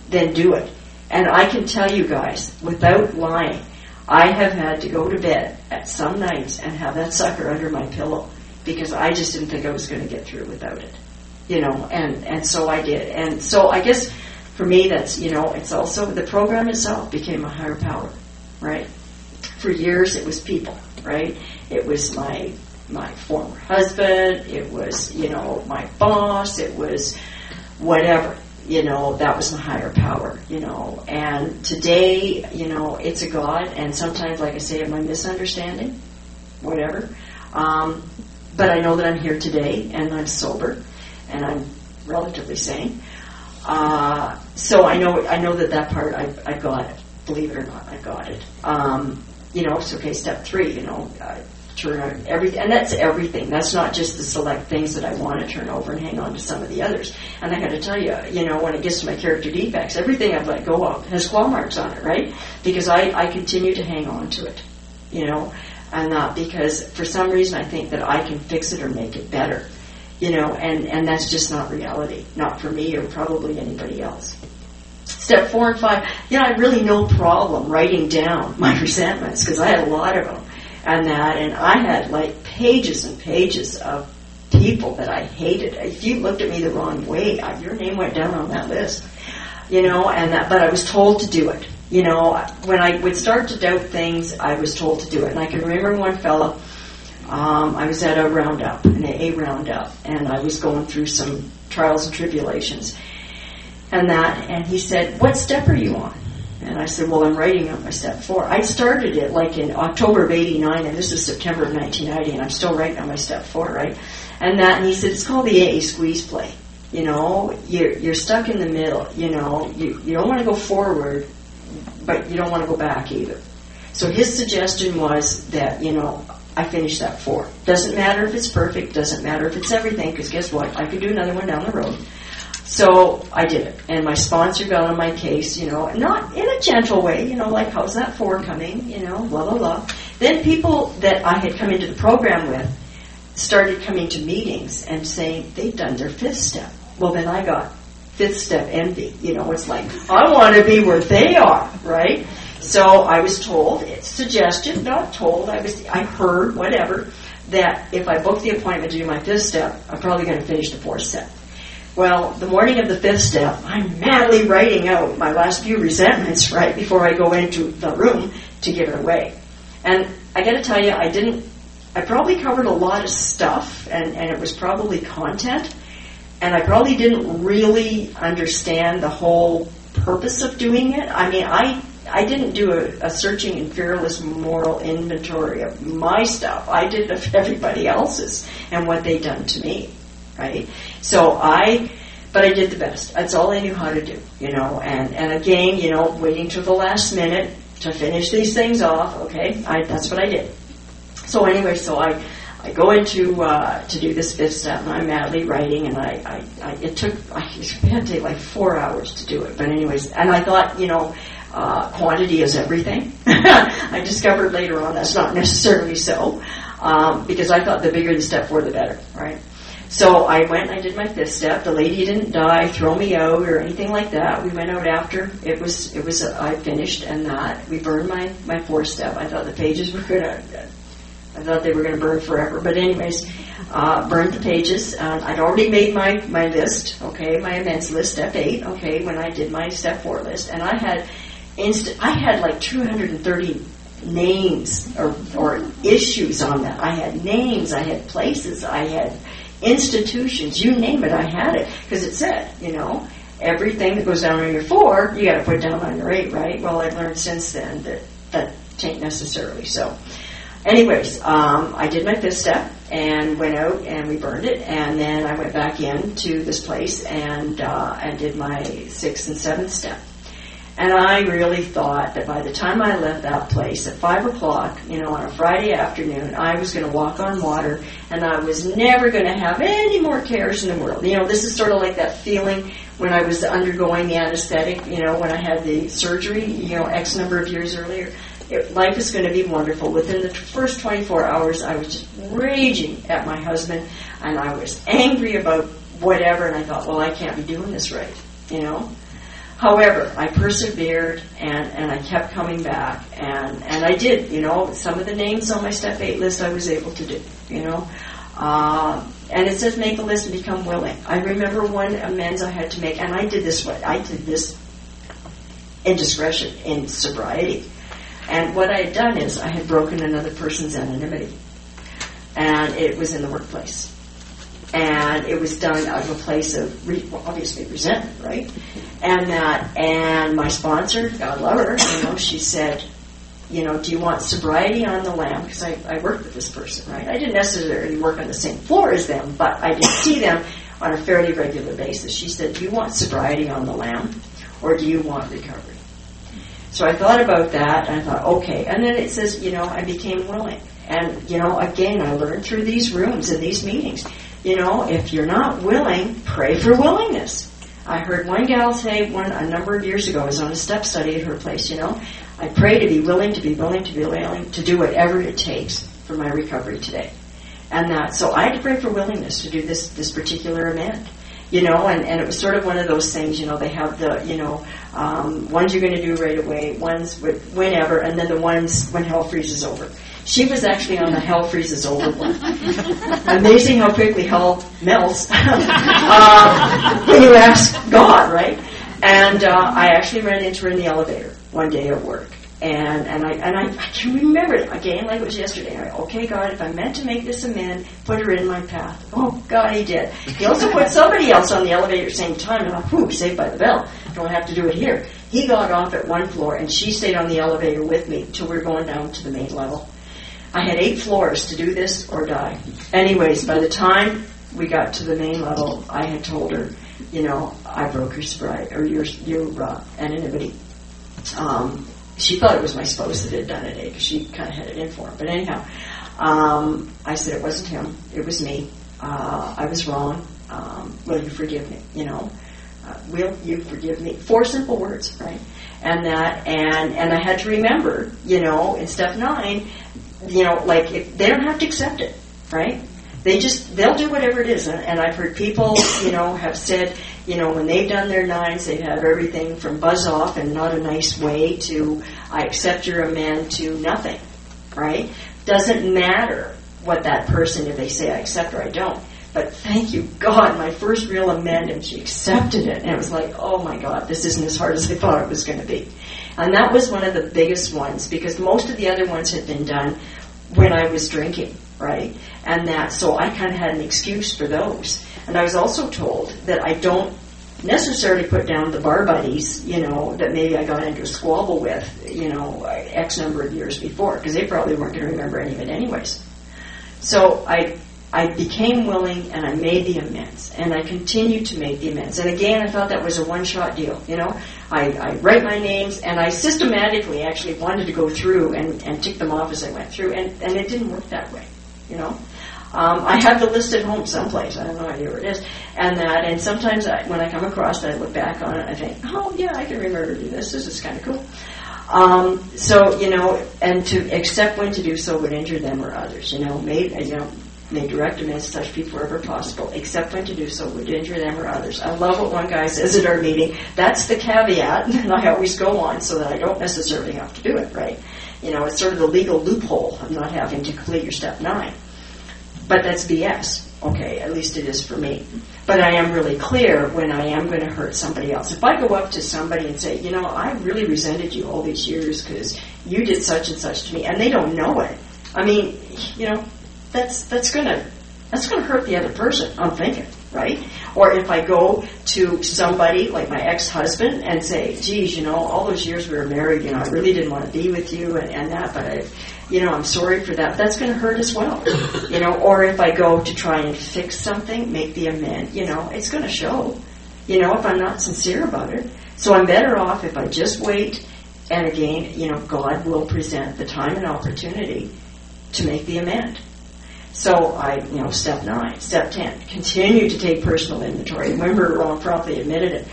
then do it. And I can tell you guys, without lying, I have had to go to bed at some nights and have that sucker under my pillow because I just didn't think I was going to get through without it. You know, and, and so I did. And so I guess for me that's, you know, it's also the program itself became a higher power, right? For years it was people, right? It was my my former husband, it was, you know, my boss, it was whatever, you know, that was the higher power, you know. And today, you know, it's a God, and sometimes, like I say, am I misunderstanding? Whatever. Um, but I know that I'm here today, and I'm sober, and I'm relatively sane. Uh, so I know I know that that part I, I got it. Believe it or not, I got it. Um, you know, so okay. Step three, you know, turn everything, and that's everything. That's not just the select things that I want to turn over and hang on to some of the others. And I got to tell you, you know, when it gets to my character defects, everything I've let go of has claw marks on it, right? Because I, I continue to hang on to it, you know, and not because for some reason I think that I can fix it or make it better, you know, and, and that's just not reality, not for me or probably anybody else. Step four and five, you know, I really no problem writing down my resentments because I had a lot of them and that, and I had like pages and pages of people that I hated. If you looked at me the wrong way, your name went down on that list, you know. And that, but I was told to do it. You know, when I would start to doubt things, I was told to do it. And I can remember one fellow. Um, I was at a roundup, an AA roundup, and I was going through some trials and tribulations, and that. And he said, "What step are you on?" And I said, well, I'm writing up my step four. I started it like in October of 89, and this is September of 1990, and I'm still writing on my step four, right? And that, and he said, it's called the AA squeeze play. You know, you're, you're stuck in the middle, you know, you, you don't want to go forward, but you don't want to go back either. So his suggestion was that, you know, I finished that four. Doesn't matter if it's perfect, doesn't matter if it's everything, because guess what? I could do another one down the road. So I did it, and my sponsor got on my case, you know, not in a gentle way, you know, like how's that four coming, you know, blah blah blah. Then people that I had come into the program with started coming to meetings and saying they've done their fifth step. Well, then I got fifth step envy. You know, it's like I want to be where they are, right? So I was told, it's suggestion, not told. I was, I heard, whatever, that if I book the appointment to do my fifth step, I'm probably going to finish the fourth step. Well, the morning of the fifth step, I'm madly writing out my last few resentments right before I go into the room to give it away. And I got to tell you, I didn't. I probably covered a lot of stuff, and, and it was probably content, and I probably didn't really understand the whole purpose of doing it. I mean, I I didn't do a, a searching and fearless moral inventory of my stuff. I did of everybody else's and what they'd done to me, right? So I, but I did the best. That's all I knew how to do, you know. And and again, you know, waiting till the last minute to finish these things off. Okay, I, that's what I did. So anyway, so I I go into uh, to do this fifth step, and I'm madly writing, and I, I, I it took I, had to take like four hours to do it. But anyways, and I thought, you know, uh, quantity is everything. I discovered later on that's not necessarily so, um, because I thought the bigger the step for, the better, right? So I went and I did my fifth step. The lady didn't die, throw me out, or anything like that. We went out after it was it was uh, I finished, and that we burned my my fourth step. I thought the pages were gonna. I thought they were going to burn forever, but anyways, uh, burned the pages. I'd already made my my list, okay, my amends list, step eight, okay, when I did my step four list, and I had I had like 230 names or, or issues on that. I had names, I had places, I had institutions, you name it, I had it. Because it said, you know, everything that goes down on your four, you got to put down on your eight, right? Well, I've learned since then that that ain't necessarily so. Anyways, um, I did my fifth step and went out and we burned it, and then I went back in to this place and uh, and did my sixth and seventh step. And I really thought that by the time I left that place at five o'clock, you know, on a Friday afternoon, I was going to walk on water and I was never going to have any more cares in the world. You know, this is sort of like that feeling when I was undergoing the anesthetic, you know, when I had the surgery, you know, X number of years earlier. It, life is going to be wonderful. Within the first 24 hours, I was just raging at my husband and I was angry about whatever and I thought, well, I can't be doing this right, you know. However, I persevered and, and I kept coming back and, and I did, you know, some of the names on my step eight list I was able to do, you know. Uh, and it says make a list and become willing. I remember one amends I had to make, and I did this what I did this indiscretion in sobriety. And what I had done is I had broken another person's anonymity. And it was in the workplace and it was done out of a place of re- well, obviously resentment, right? And that, and my sponsor, God love her, you know, she said, you know, do you want sobriety on the lam? Because I, I worked with this person, right? I didn't necessarily work on the same floor as them, but I did see them on a fairly regular basis. She said, do you want sobriety on the lam, or do you want recovery? So I thought about that, and I thought, okay. And then it says, you know, I became willing. And, you know, again, I learned through these rooms and these meetings you know, if you're not willing, pray for willingness. I heard one gal say one a number of years ago, I was on a step study at her place, you know, I pray to be willing, to be willing, to be willing, to do whatever it takes for my recovery today. And that, so I had to pray for willingness to do this, this particular amend. You know, and, and it was sort of one of those things, you know, they have the, you know, um, ones you're going to do right away, ones with whenever, and then the ones when hell freezes over. She was actually on the hell freezes over one. Amazing how quickly hell melts uh, when you ask God, right? And uh, I actually ran into her in the elevator one day at work. And and I and I, I can remember it again like it was yesterday. I, okay, God, if I'm meant to make this amend, put her in my path. Oh, God, He did. He also put somebody else on the elevator at the same time, and I, whew, saved by the bell. Don't have to do it here. He got off at one floor, and she stayed on the elevator with me till we are going down to the main level. I had eight floors to do this or die. Anyways, by the time we got to the main level, I had told her, you know, I broke your sobriety or your your uh, anonymity. Um, she thought it was my spouse that had done it because she kind of had it in for him. But anyhow, um, I said it wasn't him; it was me. Uh, I was wrong. Um, will you forgive me? You know, uh, will you forgive me? Four simple words, right? And that, and and I had to remember, you know, in step nine, you know, like if they don't have to accept it, right? They just they'll do whatever it is, and, I've heard people, you know, have said, you know, when they've done their nines, they have everything from buzz off and not a nice way to I accept your amend to nothing, right? Doesn't matter what that person if they say I accept or I don't. But thank you, God, my first real amend, and she accepted it. And it was like, oh my God, this isn't as hard as I thought it was going to be. And that was one of the biggest ones because most of the other ones had been done when I was drinking, right? And that, so I kind of had an excuse for those. And I was also told that I don't necessarily put down the bar buddies, you know, that maybe I got into a squabble with, you know, X number of years before, because they probably weren't going to remember any of it anyways. So I I became willing and I made the amends and I continued to make the amends. And again, I thought that was a one-shot deal. You know, I, I write my names and I systematically actually wanted to go through and, and tick them off as I went through, and, and it didn't work that way. You know, um, I have the list at home someplace. I have no idea where it is, and that. And sometimes I, when I come across it, I look back on it. and I think, oh yeah, I can remember to do this. This is kind of cool. Um, so you know, and to accept when to do so would injure them or others. You know, made you know may direct them as such people wherever possible, except when to do so would injure them or others. I love what one guy says at our meeting. That's the caveat, and I always go on so that I don't necessarily have to do it, right? You know, it's sort of the legal loophole of not having to complete your step nine. But that's BS. Okay, at least it is for me. But I am really clear when I am going to hurt somebody else. If I go up to somebody and say, you know, I really resented you all these years because you did such and such to me, and they don't know it. I mean, you know, that's that's gonna that's gonna hurt the other person. I'm thinking, right? Or if I go to somebody like my ex-husband and say, "Geez, you know, all those years we were married, you know, I really didn't want to be with you and, and that, but I, you know, I'm sorry for that." That's going to hurt as well, you know. Or if I go to try and fix something, make the amend, you know, it's going to show, you know, if I'm not sincere about it. So I'm better off if I just wait. And again, you know, God will present the time and opportunity to make the amend. So I, you know, step nine, step ten, continue to take personal inventory. Remember, Ron promptly admitted it.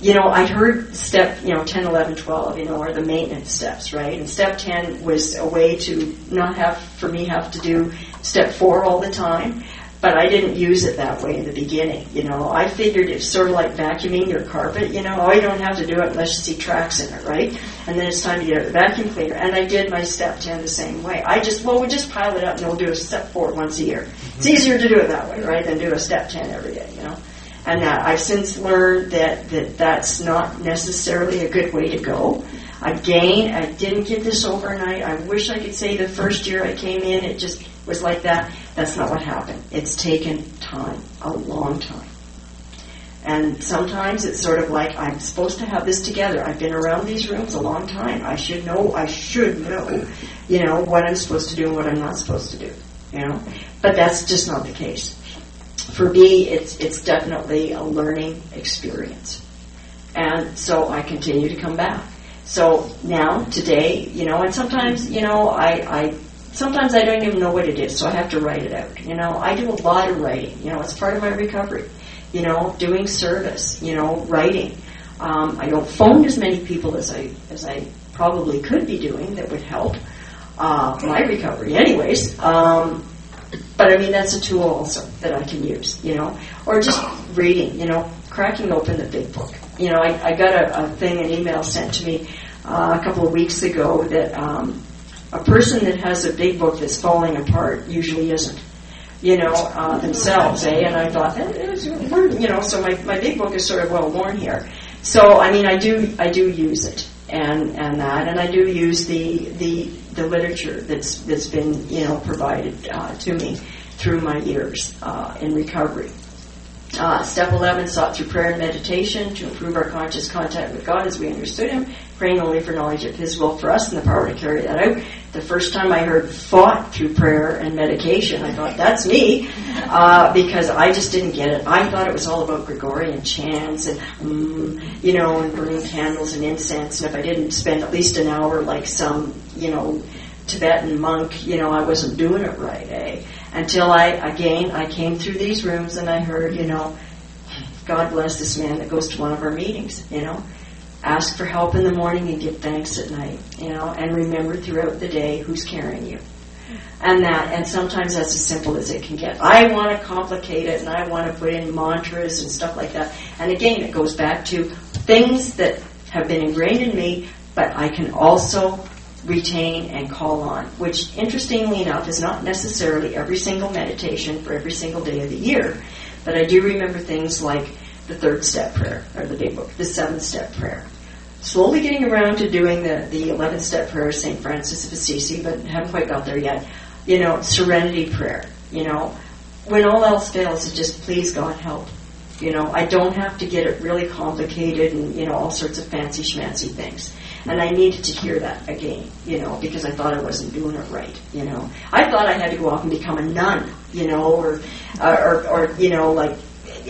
You know, I heard step, you know, 10, 11, 12, you know, are the maintenance steps, right? And step 10 was a way to not have, for me, have to do step four all the time but I didn't use it that way in the beginning. You know, I figured it's sort of like vacuuming your carpet. You know, oh, you don't have to do it unless you see tracks in it, right? And then it's time to get a vacuum cleaner. And I did my step ten the same way. I just well, we just pile it up and we'll do a step four once a year. It's mm-hmm. easier to do it that way, right, than do a step ten every day. You know. And that I've since learned that, that that's not necessarily a good way to go. Again, I didn't get this overnight. I wish I could say the first year I came in, it just was like that. That's not what happened. It's taken time, a long time. And sometimes it's sort of like I'm supposed to have this together. I've been around these rooms a long time. I should know. I should know, you know, what I'm supposed to do and what I'm not supposed to do. You know, but that's just not the case. For me, it's it's definitely a learning experience, and so I continue to come back. So now, today, you know, and sometimes, you know, I, I sometimes I don't even know what it is, so I have to write it out. You know, I do a lot of writing. You know, it's part of my recovery. You know, doing service. You know, writing. Um, I don't phone as many people as I as I probably could be doing that would help uh, my recovery, anyways. Um, but I mean, that's a tool also that I can use. You know, or just reading. You know, cracking open the big book. You know, I, I got a, a thing, an email sent to me uh, a couple of weeks ago that um, a person that has a big book that's falling apart usually isn't, you know, uh, themselves, eh? And I thought, that is, you know, so my, my big book is sort of well worn here. So, I mean, I do, I do use it and, and that, and I do use the, the, the literature that's, that's been, you know, provided uh, to me through my years uh, in recovery. Uh, step 11 sought through prayer and meditation to improve our conscious contact with God as we understood Him, praying only for knowledge of His will for us and the power to carry that out. The first time I heard fought through prayer and meditation, I thought, that's me, uh, because I just didn't get it. I thought it was all about Gregorian chants and, um, you know, and burning candles and incense, and if I didn't spend at least an hour like some, you know, Tibetan monk, you know, I wasn't doing it right, eh? Until I, again, I came through these rooms and I heard, you know, God bless this man that goes to one of our meetings, you know. Ask for help in the morning and give thanks at night, you know, and remember throughout the day who's carrying you. And that, and sometimes that's as simple as it can get. I want to complicate it and I want to put in mantras and stuff like that. And again, it goes back to things that have been ingrained in me, but I can also retain, and call on, which interestingly enough is not necessarily every single meditation for every single day of the year. But I do remember things like the third step prayer, or the big book, the seventh step prayer. Slowly getting around to doing the, the 11th step prayer, St. Francis of Assisi, but haven't quite got there yet. You know, serenity prayer. You know, when all else fails, it's just please God help. You know, I don't have to get it really complicated and, you know, all sorts of fancy schmancy things. And I needed to hear that again, you know, because I thought I wasn't doing it right, you know. I thought I had to go off and become a nun, you know, or, or, or, you know, like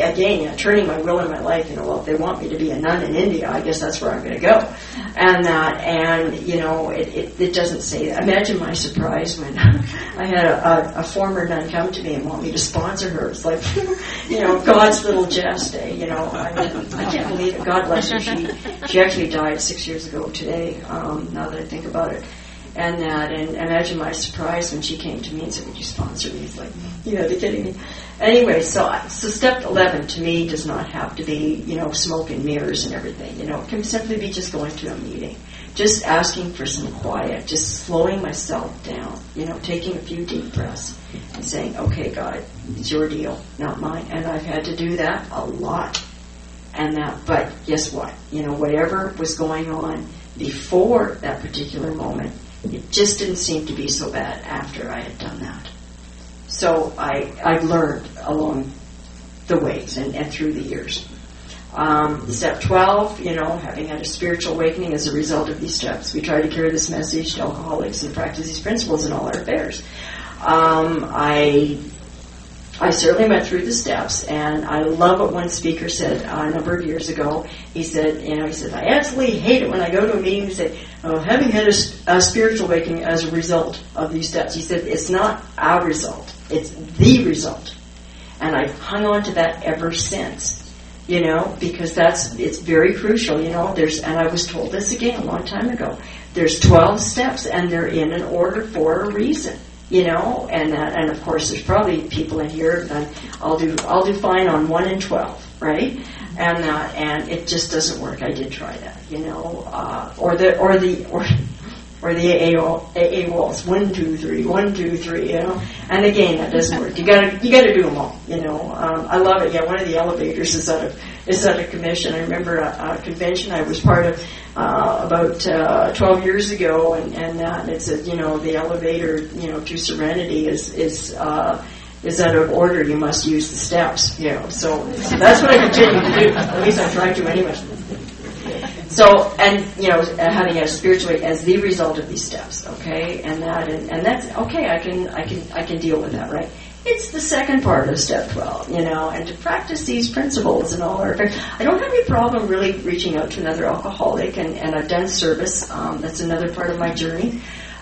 again, turning my will in my life, you know, well, if they want me to be a nun in India, I guess that's where I'm going to go. And that, and, you know, it, it, it doesn't say that. Imagine my surprise when I had a, a, a former nun come to me and want me to sponsor her. It's like, you know, God's little jest, eh? You know, I, I can't believe it. God bless her. She, she actually died six years ago today, um, now that I think about it and that. And imagine my surprise when she came to me and said, "Would you sponsor me?" It's like, you know, they're kidding me. Anyway, so so step eleven to me does not have to be you know smoke and mirrors and everything. You know, it can simply be just going to a meeting, just asking for some quiet, just slowing myself down. You know, taking a few deep breaths and saying, "Okay, God, it's your deal, not mine." And I've had to do that a lot. And that, but guess what? You know, whatever was going on before that particular moment it just didn't seem to be so bad after I had done that. So I, I've learned along the ways and, and through the years. Um, step 12, you know, having had a spiritual awakening as a result of these steps, we try to carry this message to alcoholics and practice these principles in all our affairs. Um, I I certainly went through the steps, and I love what one speaker said uh, a number of years ago. He said, you know, he said, I absolutely hate it when I go to a meeting and say, oh, having had a, a spiritual awakening as a result of these steps. He said, it's not our result, it's the result. And I've hung on to that ever since. You know, because that's, it's very crucial, you know, there's, and I was told this again a long time ago. There's 12 steps and they're in an order for a reason you know, and that, and of course, there's probably people in here that I'll do, I'll do fine on one and twelve, right? And uh, and it just doesn't work. I did try that, you know, uh, or the or the or. Or the AA, AA walls, one, two, three, one, two, three, you know. And again, that doesn't work. You gotta, you gotta do them all, you know. Um, I love it. Yeah, one of the elevators is out of, is out of commission. I remember a, a convention I was part of uh, about uh, 12 years ago, and and that it's a, you know the elevator you know to serenity is is uh, is out of order. You must use the steps. You know, so that's what I continue to do. At least I try to anyway. So and you know having a spiritual as the result of these steps, okay, and that and, and that's okay. I can I can I can deal with that, right? It's the second part of step 12, you know, and to practice these principles and all our affairs. I don't have any problem really reaching out to another alcoholic, and, and I've done service. Um, that's another part of my journey.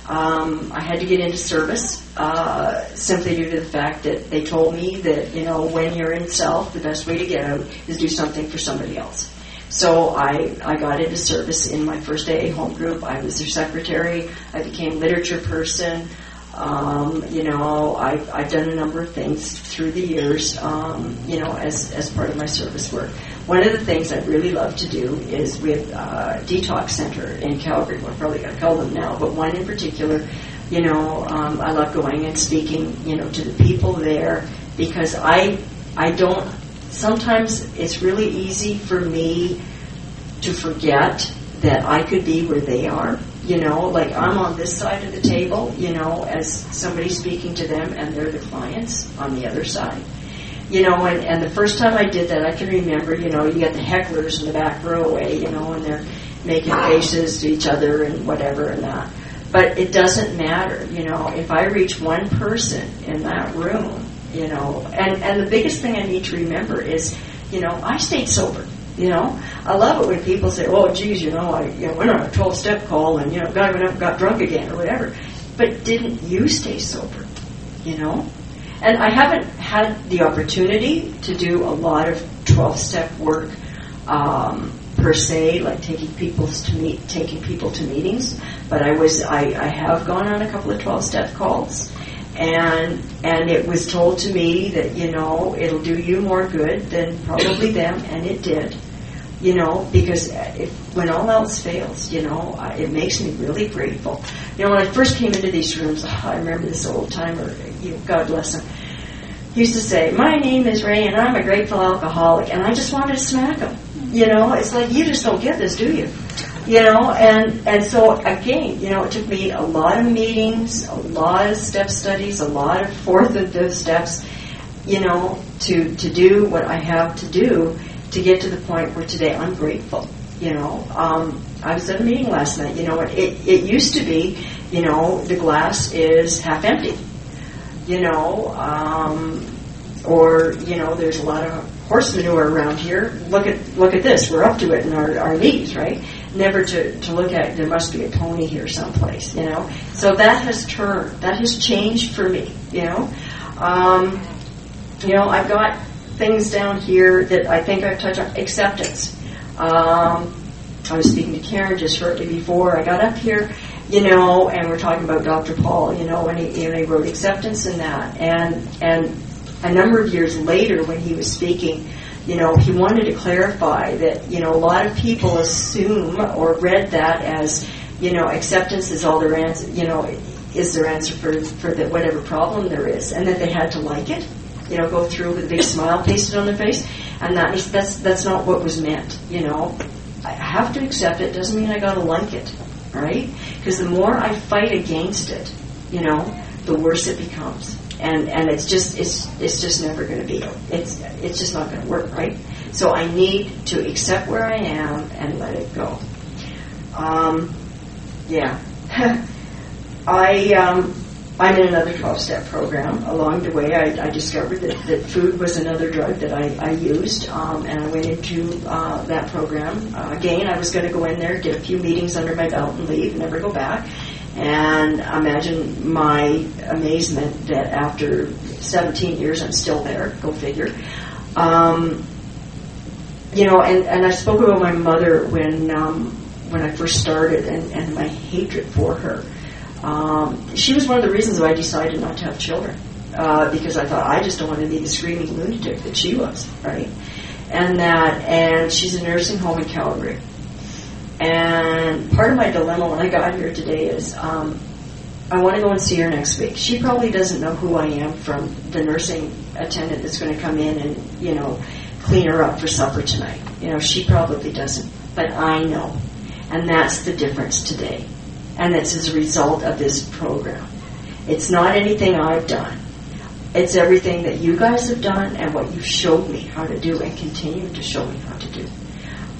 Um, I had to get into service uh, simply due to the fact that they told me that, you know, when you're in self, the best way to get out is do something for somebody else. So I, I got into service in my first AA home group. I was their secretary. I became literature person. Um, you know, I've, I've done a number of things through the years, um, you know, as, as part of my service work. One of the things I really love to do is with uh, Detox Center in Calgary. I probably got to call them now, but one in particular, you know, um, I love going and speaking, you know, to the people there because I, I don't. Sometimes it's really easy for me to forget that I could be where they are you know, like I'm on this side of the table, you know, as somebody speaking to them, and they're the clients on the other side. You know, and, and the first time I did that, I can remember, you know, you get the hecklers in the back row away, you know, and they're making faces to each other and whatever and that. But it doesn't matter, you know, if I reach one person in that room, you know, and, and the biggest thing I need to remember is, you know, I stayed sober. You know, I love it when people say, "Oh, geez, you know, I you know, went on a twelve-step call and you know, got went up, got drunk again or whatever." But didn't you stay sober? You know, and I haven't had the opportunity to do a lot of twelve-step work um, per se, like taking people to meet, taking people to meetings. But I was, I, I have gone on a couple of twelve-step calls and and it was told to me that you know it'll do you more good than probably them, and it did. You know, because when all else fails, you know, it makes me really grateful. You know, when I first came into these rooms, I remember this old timer, you know, God bless him, used to say, "My name is Ray, and I'm a grateful alcoholic," and I just wanted to smack him. You know, it's like you just don't get this, do you? you know, and and so again, you know, it took me a lot of meetings, a lot of step studies, a lot of fourth and fifth steps, you know, to, to do what I have to do to get to the point where today I'm grateful. You know, um, I was at a meeting last night. You know, it, it used to be, you know, the glass is half empty. You know, um, or you know, there's a lot of horse manure around here. Look at look at this. We're up to it in our, our knees, right? Never to, to look at there must be a pony here someplace, you know. So that has turned. That has changed for me, you know. Um, you know, I've got things down here that I think I've touched on. Acceptance. Um, I was speaking to Karen just shortly before I got up here, you know, and we're talking about Dr. Paul, you know, and he, he wrote acceptance in that, and and a number of years later when he was speaking, you know, he wanted to clarify that, you know, a lot of people assume or read that as, you know, acceptance is all their answer, you know, is their answer for, for the, whatever problem there is, and that they had to like it, you know, go through with a big smile pasted on their face, and that that's that's not what was meant, you know. I have to accept it doesn't mean I got to like it, right? Because the more I fight against it, you know, the worse it becomes. And and it's just it's it's just never going to be. It's it's just not going to work right? So i need to accept where i am and let it go. Um, yeah. I um, i'm in another 12-step program along the way i, I discovered that, that food was another drug that i, I used um, and i went into uh, that program uh, again i was going to go in there get a few meetings under my belt and leave never go back and imagine my amazement that after 17 years I'm still there. Go figure. Um, you know, and, and I spoke about my mother when um, when I first started, and, and my hatred for her. Um, she was one of the reasons why I decided not to have children, uh, because I thought I just don't want to be the screaming lunatic that she was, right? And that, and she's a nursing home in Calgary. And part of my dilemma when I got here today is um, I want to go and see her next week. She probably doesn't know who I am from the nursing attendant that's going to come in and, you know, clean her up for supper tonight. You know, she probably doesn't. But I know. And that's the difference today. And it's as a result of this program. It's not anything I've done. It's everything that you guys have done and what you've showed me how to do and continue to show me how to do.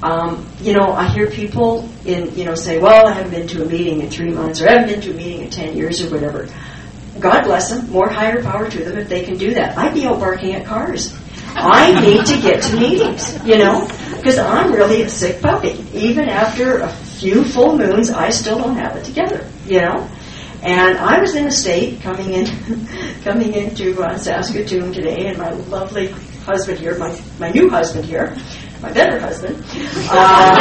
Um, you know, I hear people in, you know, say, well, I haven't been to a meeting in three months or I haven't been to a meeting in 10 years or whatever. God bless them, more higher power to them if they can do that. I'd be out barking at cars. I need to get to meetings, you know, because I'm really a sick puppy. Even after a few full moons, I still don't have it together, you know. And I was in a state coming in, coming into uh, Saskatoon today, and my lovely husband here, my my new husband here, my better husband, uh,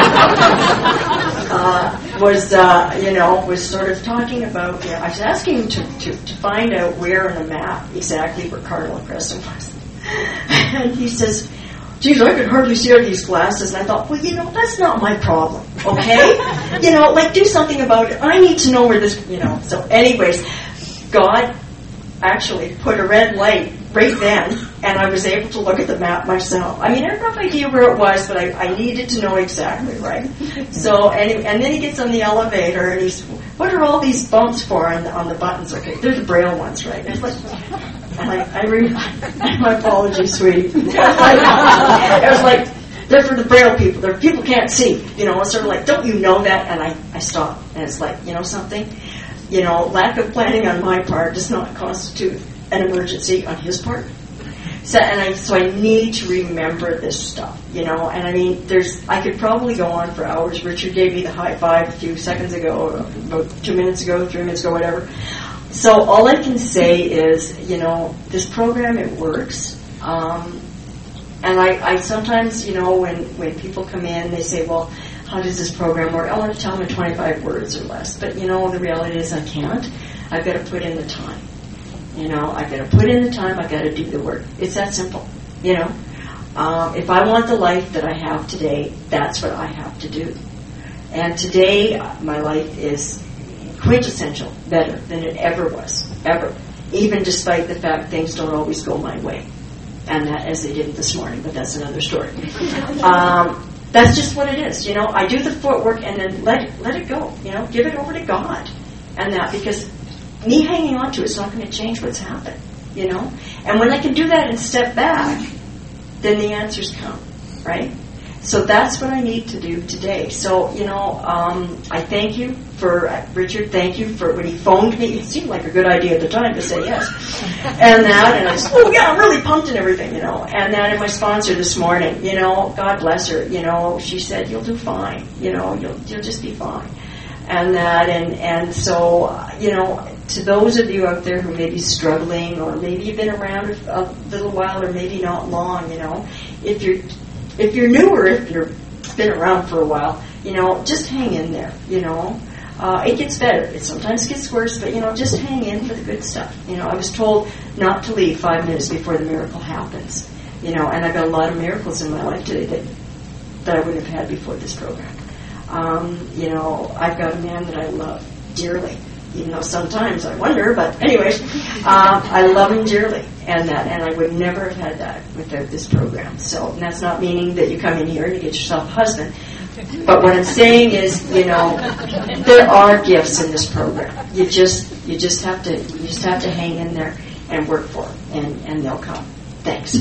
uh, was, uh, you know, was sort of talking about, you know, I was asking him to, to, to find out where in the map exactly where Cardinal Crescent was. and he says, geez, I could hardly see out of these glasses. And I thought, well, you know, that's not my problem, okay? you know, like, do something about it. I need to know where this, you know. So, anyways, God actually put a red light right then, and I was able to look at the map myself. I mean, I a rough idea where it was, but I, I needed to know exactly, right? So, and, and then he gets on the elevator, and he's, what are all these bumps for on the, on the buttons? Okay, they're the braille ones, right? And it's like, and I, I re- my apology, sweetie. it was like, they're for the braille people. They're people can't see. You know, it's sort of like, don't you know that? And I, I stop, and it's like, you know something? You know, lack of planning on my part does not constitute an emergency on his part. So, and I, so I need to remember this stuff, you know. And I mean, there's, I could probably go on for hours. Richard gave me the high five a few seconds ago, about two minutes ago, three minutes ago, whatever. So all I can say is, you know, this program it works. Um, and I, I sometimes, you know, when when people come in, they say, well, how does this program work? I want to tell them in 25 words or less, but you know, the reality is I can't. I've got to put in the time. You know, I've got to put in the time. I've got to do the work. It's that simple. You know, um, if I want the life that I have today, that's what I have to do. And today, my life is quintessential, better than it ever was, ever. Even despite the fact things don't always go my way, and that as they didn't this morning. But that's another story. Um, that's just what it is. You know, I do the footwork and then let it, let it go. You know, give it over to God, and that because me hanging on to it's not going to change what's happened. you know? And when I can do that and step back, then the answers come, right? So that's what I need to do today. So, you know, um, I thank you for, uh, Richard, thank you for when he phoned me. It seemed like a good idea at the time to say yes. And that, and I said, oh yeah, I'm really pumped and everything, you know. And that, and my sponsor this morning, you know, God bless her, you know, she said, you'll do fine, you know, you'll, you'll just be fine. And that, and, and so, uh, you know, to those of you out there who may be struggling, or maybe you've been around a, a little while, or maybe not long, you know, if you're if you're new or if you've been around for a while, you know, just hang in there. You know, uh, it gets better. It sometimes gets worse, but you know, just hang in for the good stuff. You know, I was told not to leave five minutes before the miracle happens. You know, and I've got a lot of miracles in my life today that that I wouldn't have had before this program. Um, you know, I've got a man that I love dearly even though sometimes I wonder, but anyways, uh, I love him dearly, and that, and I would never have had that without this program. So that's not meaning that you come in here and you get yourself a husband. But what I'm saying is, you know, there are gifts in this program. You just, you just have to, you just have to hang in there and work for them, and, and they'll come. Thanks.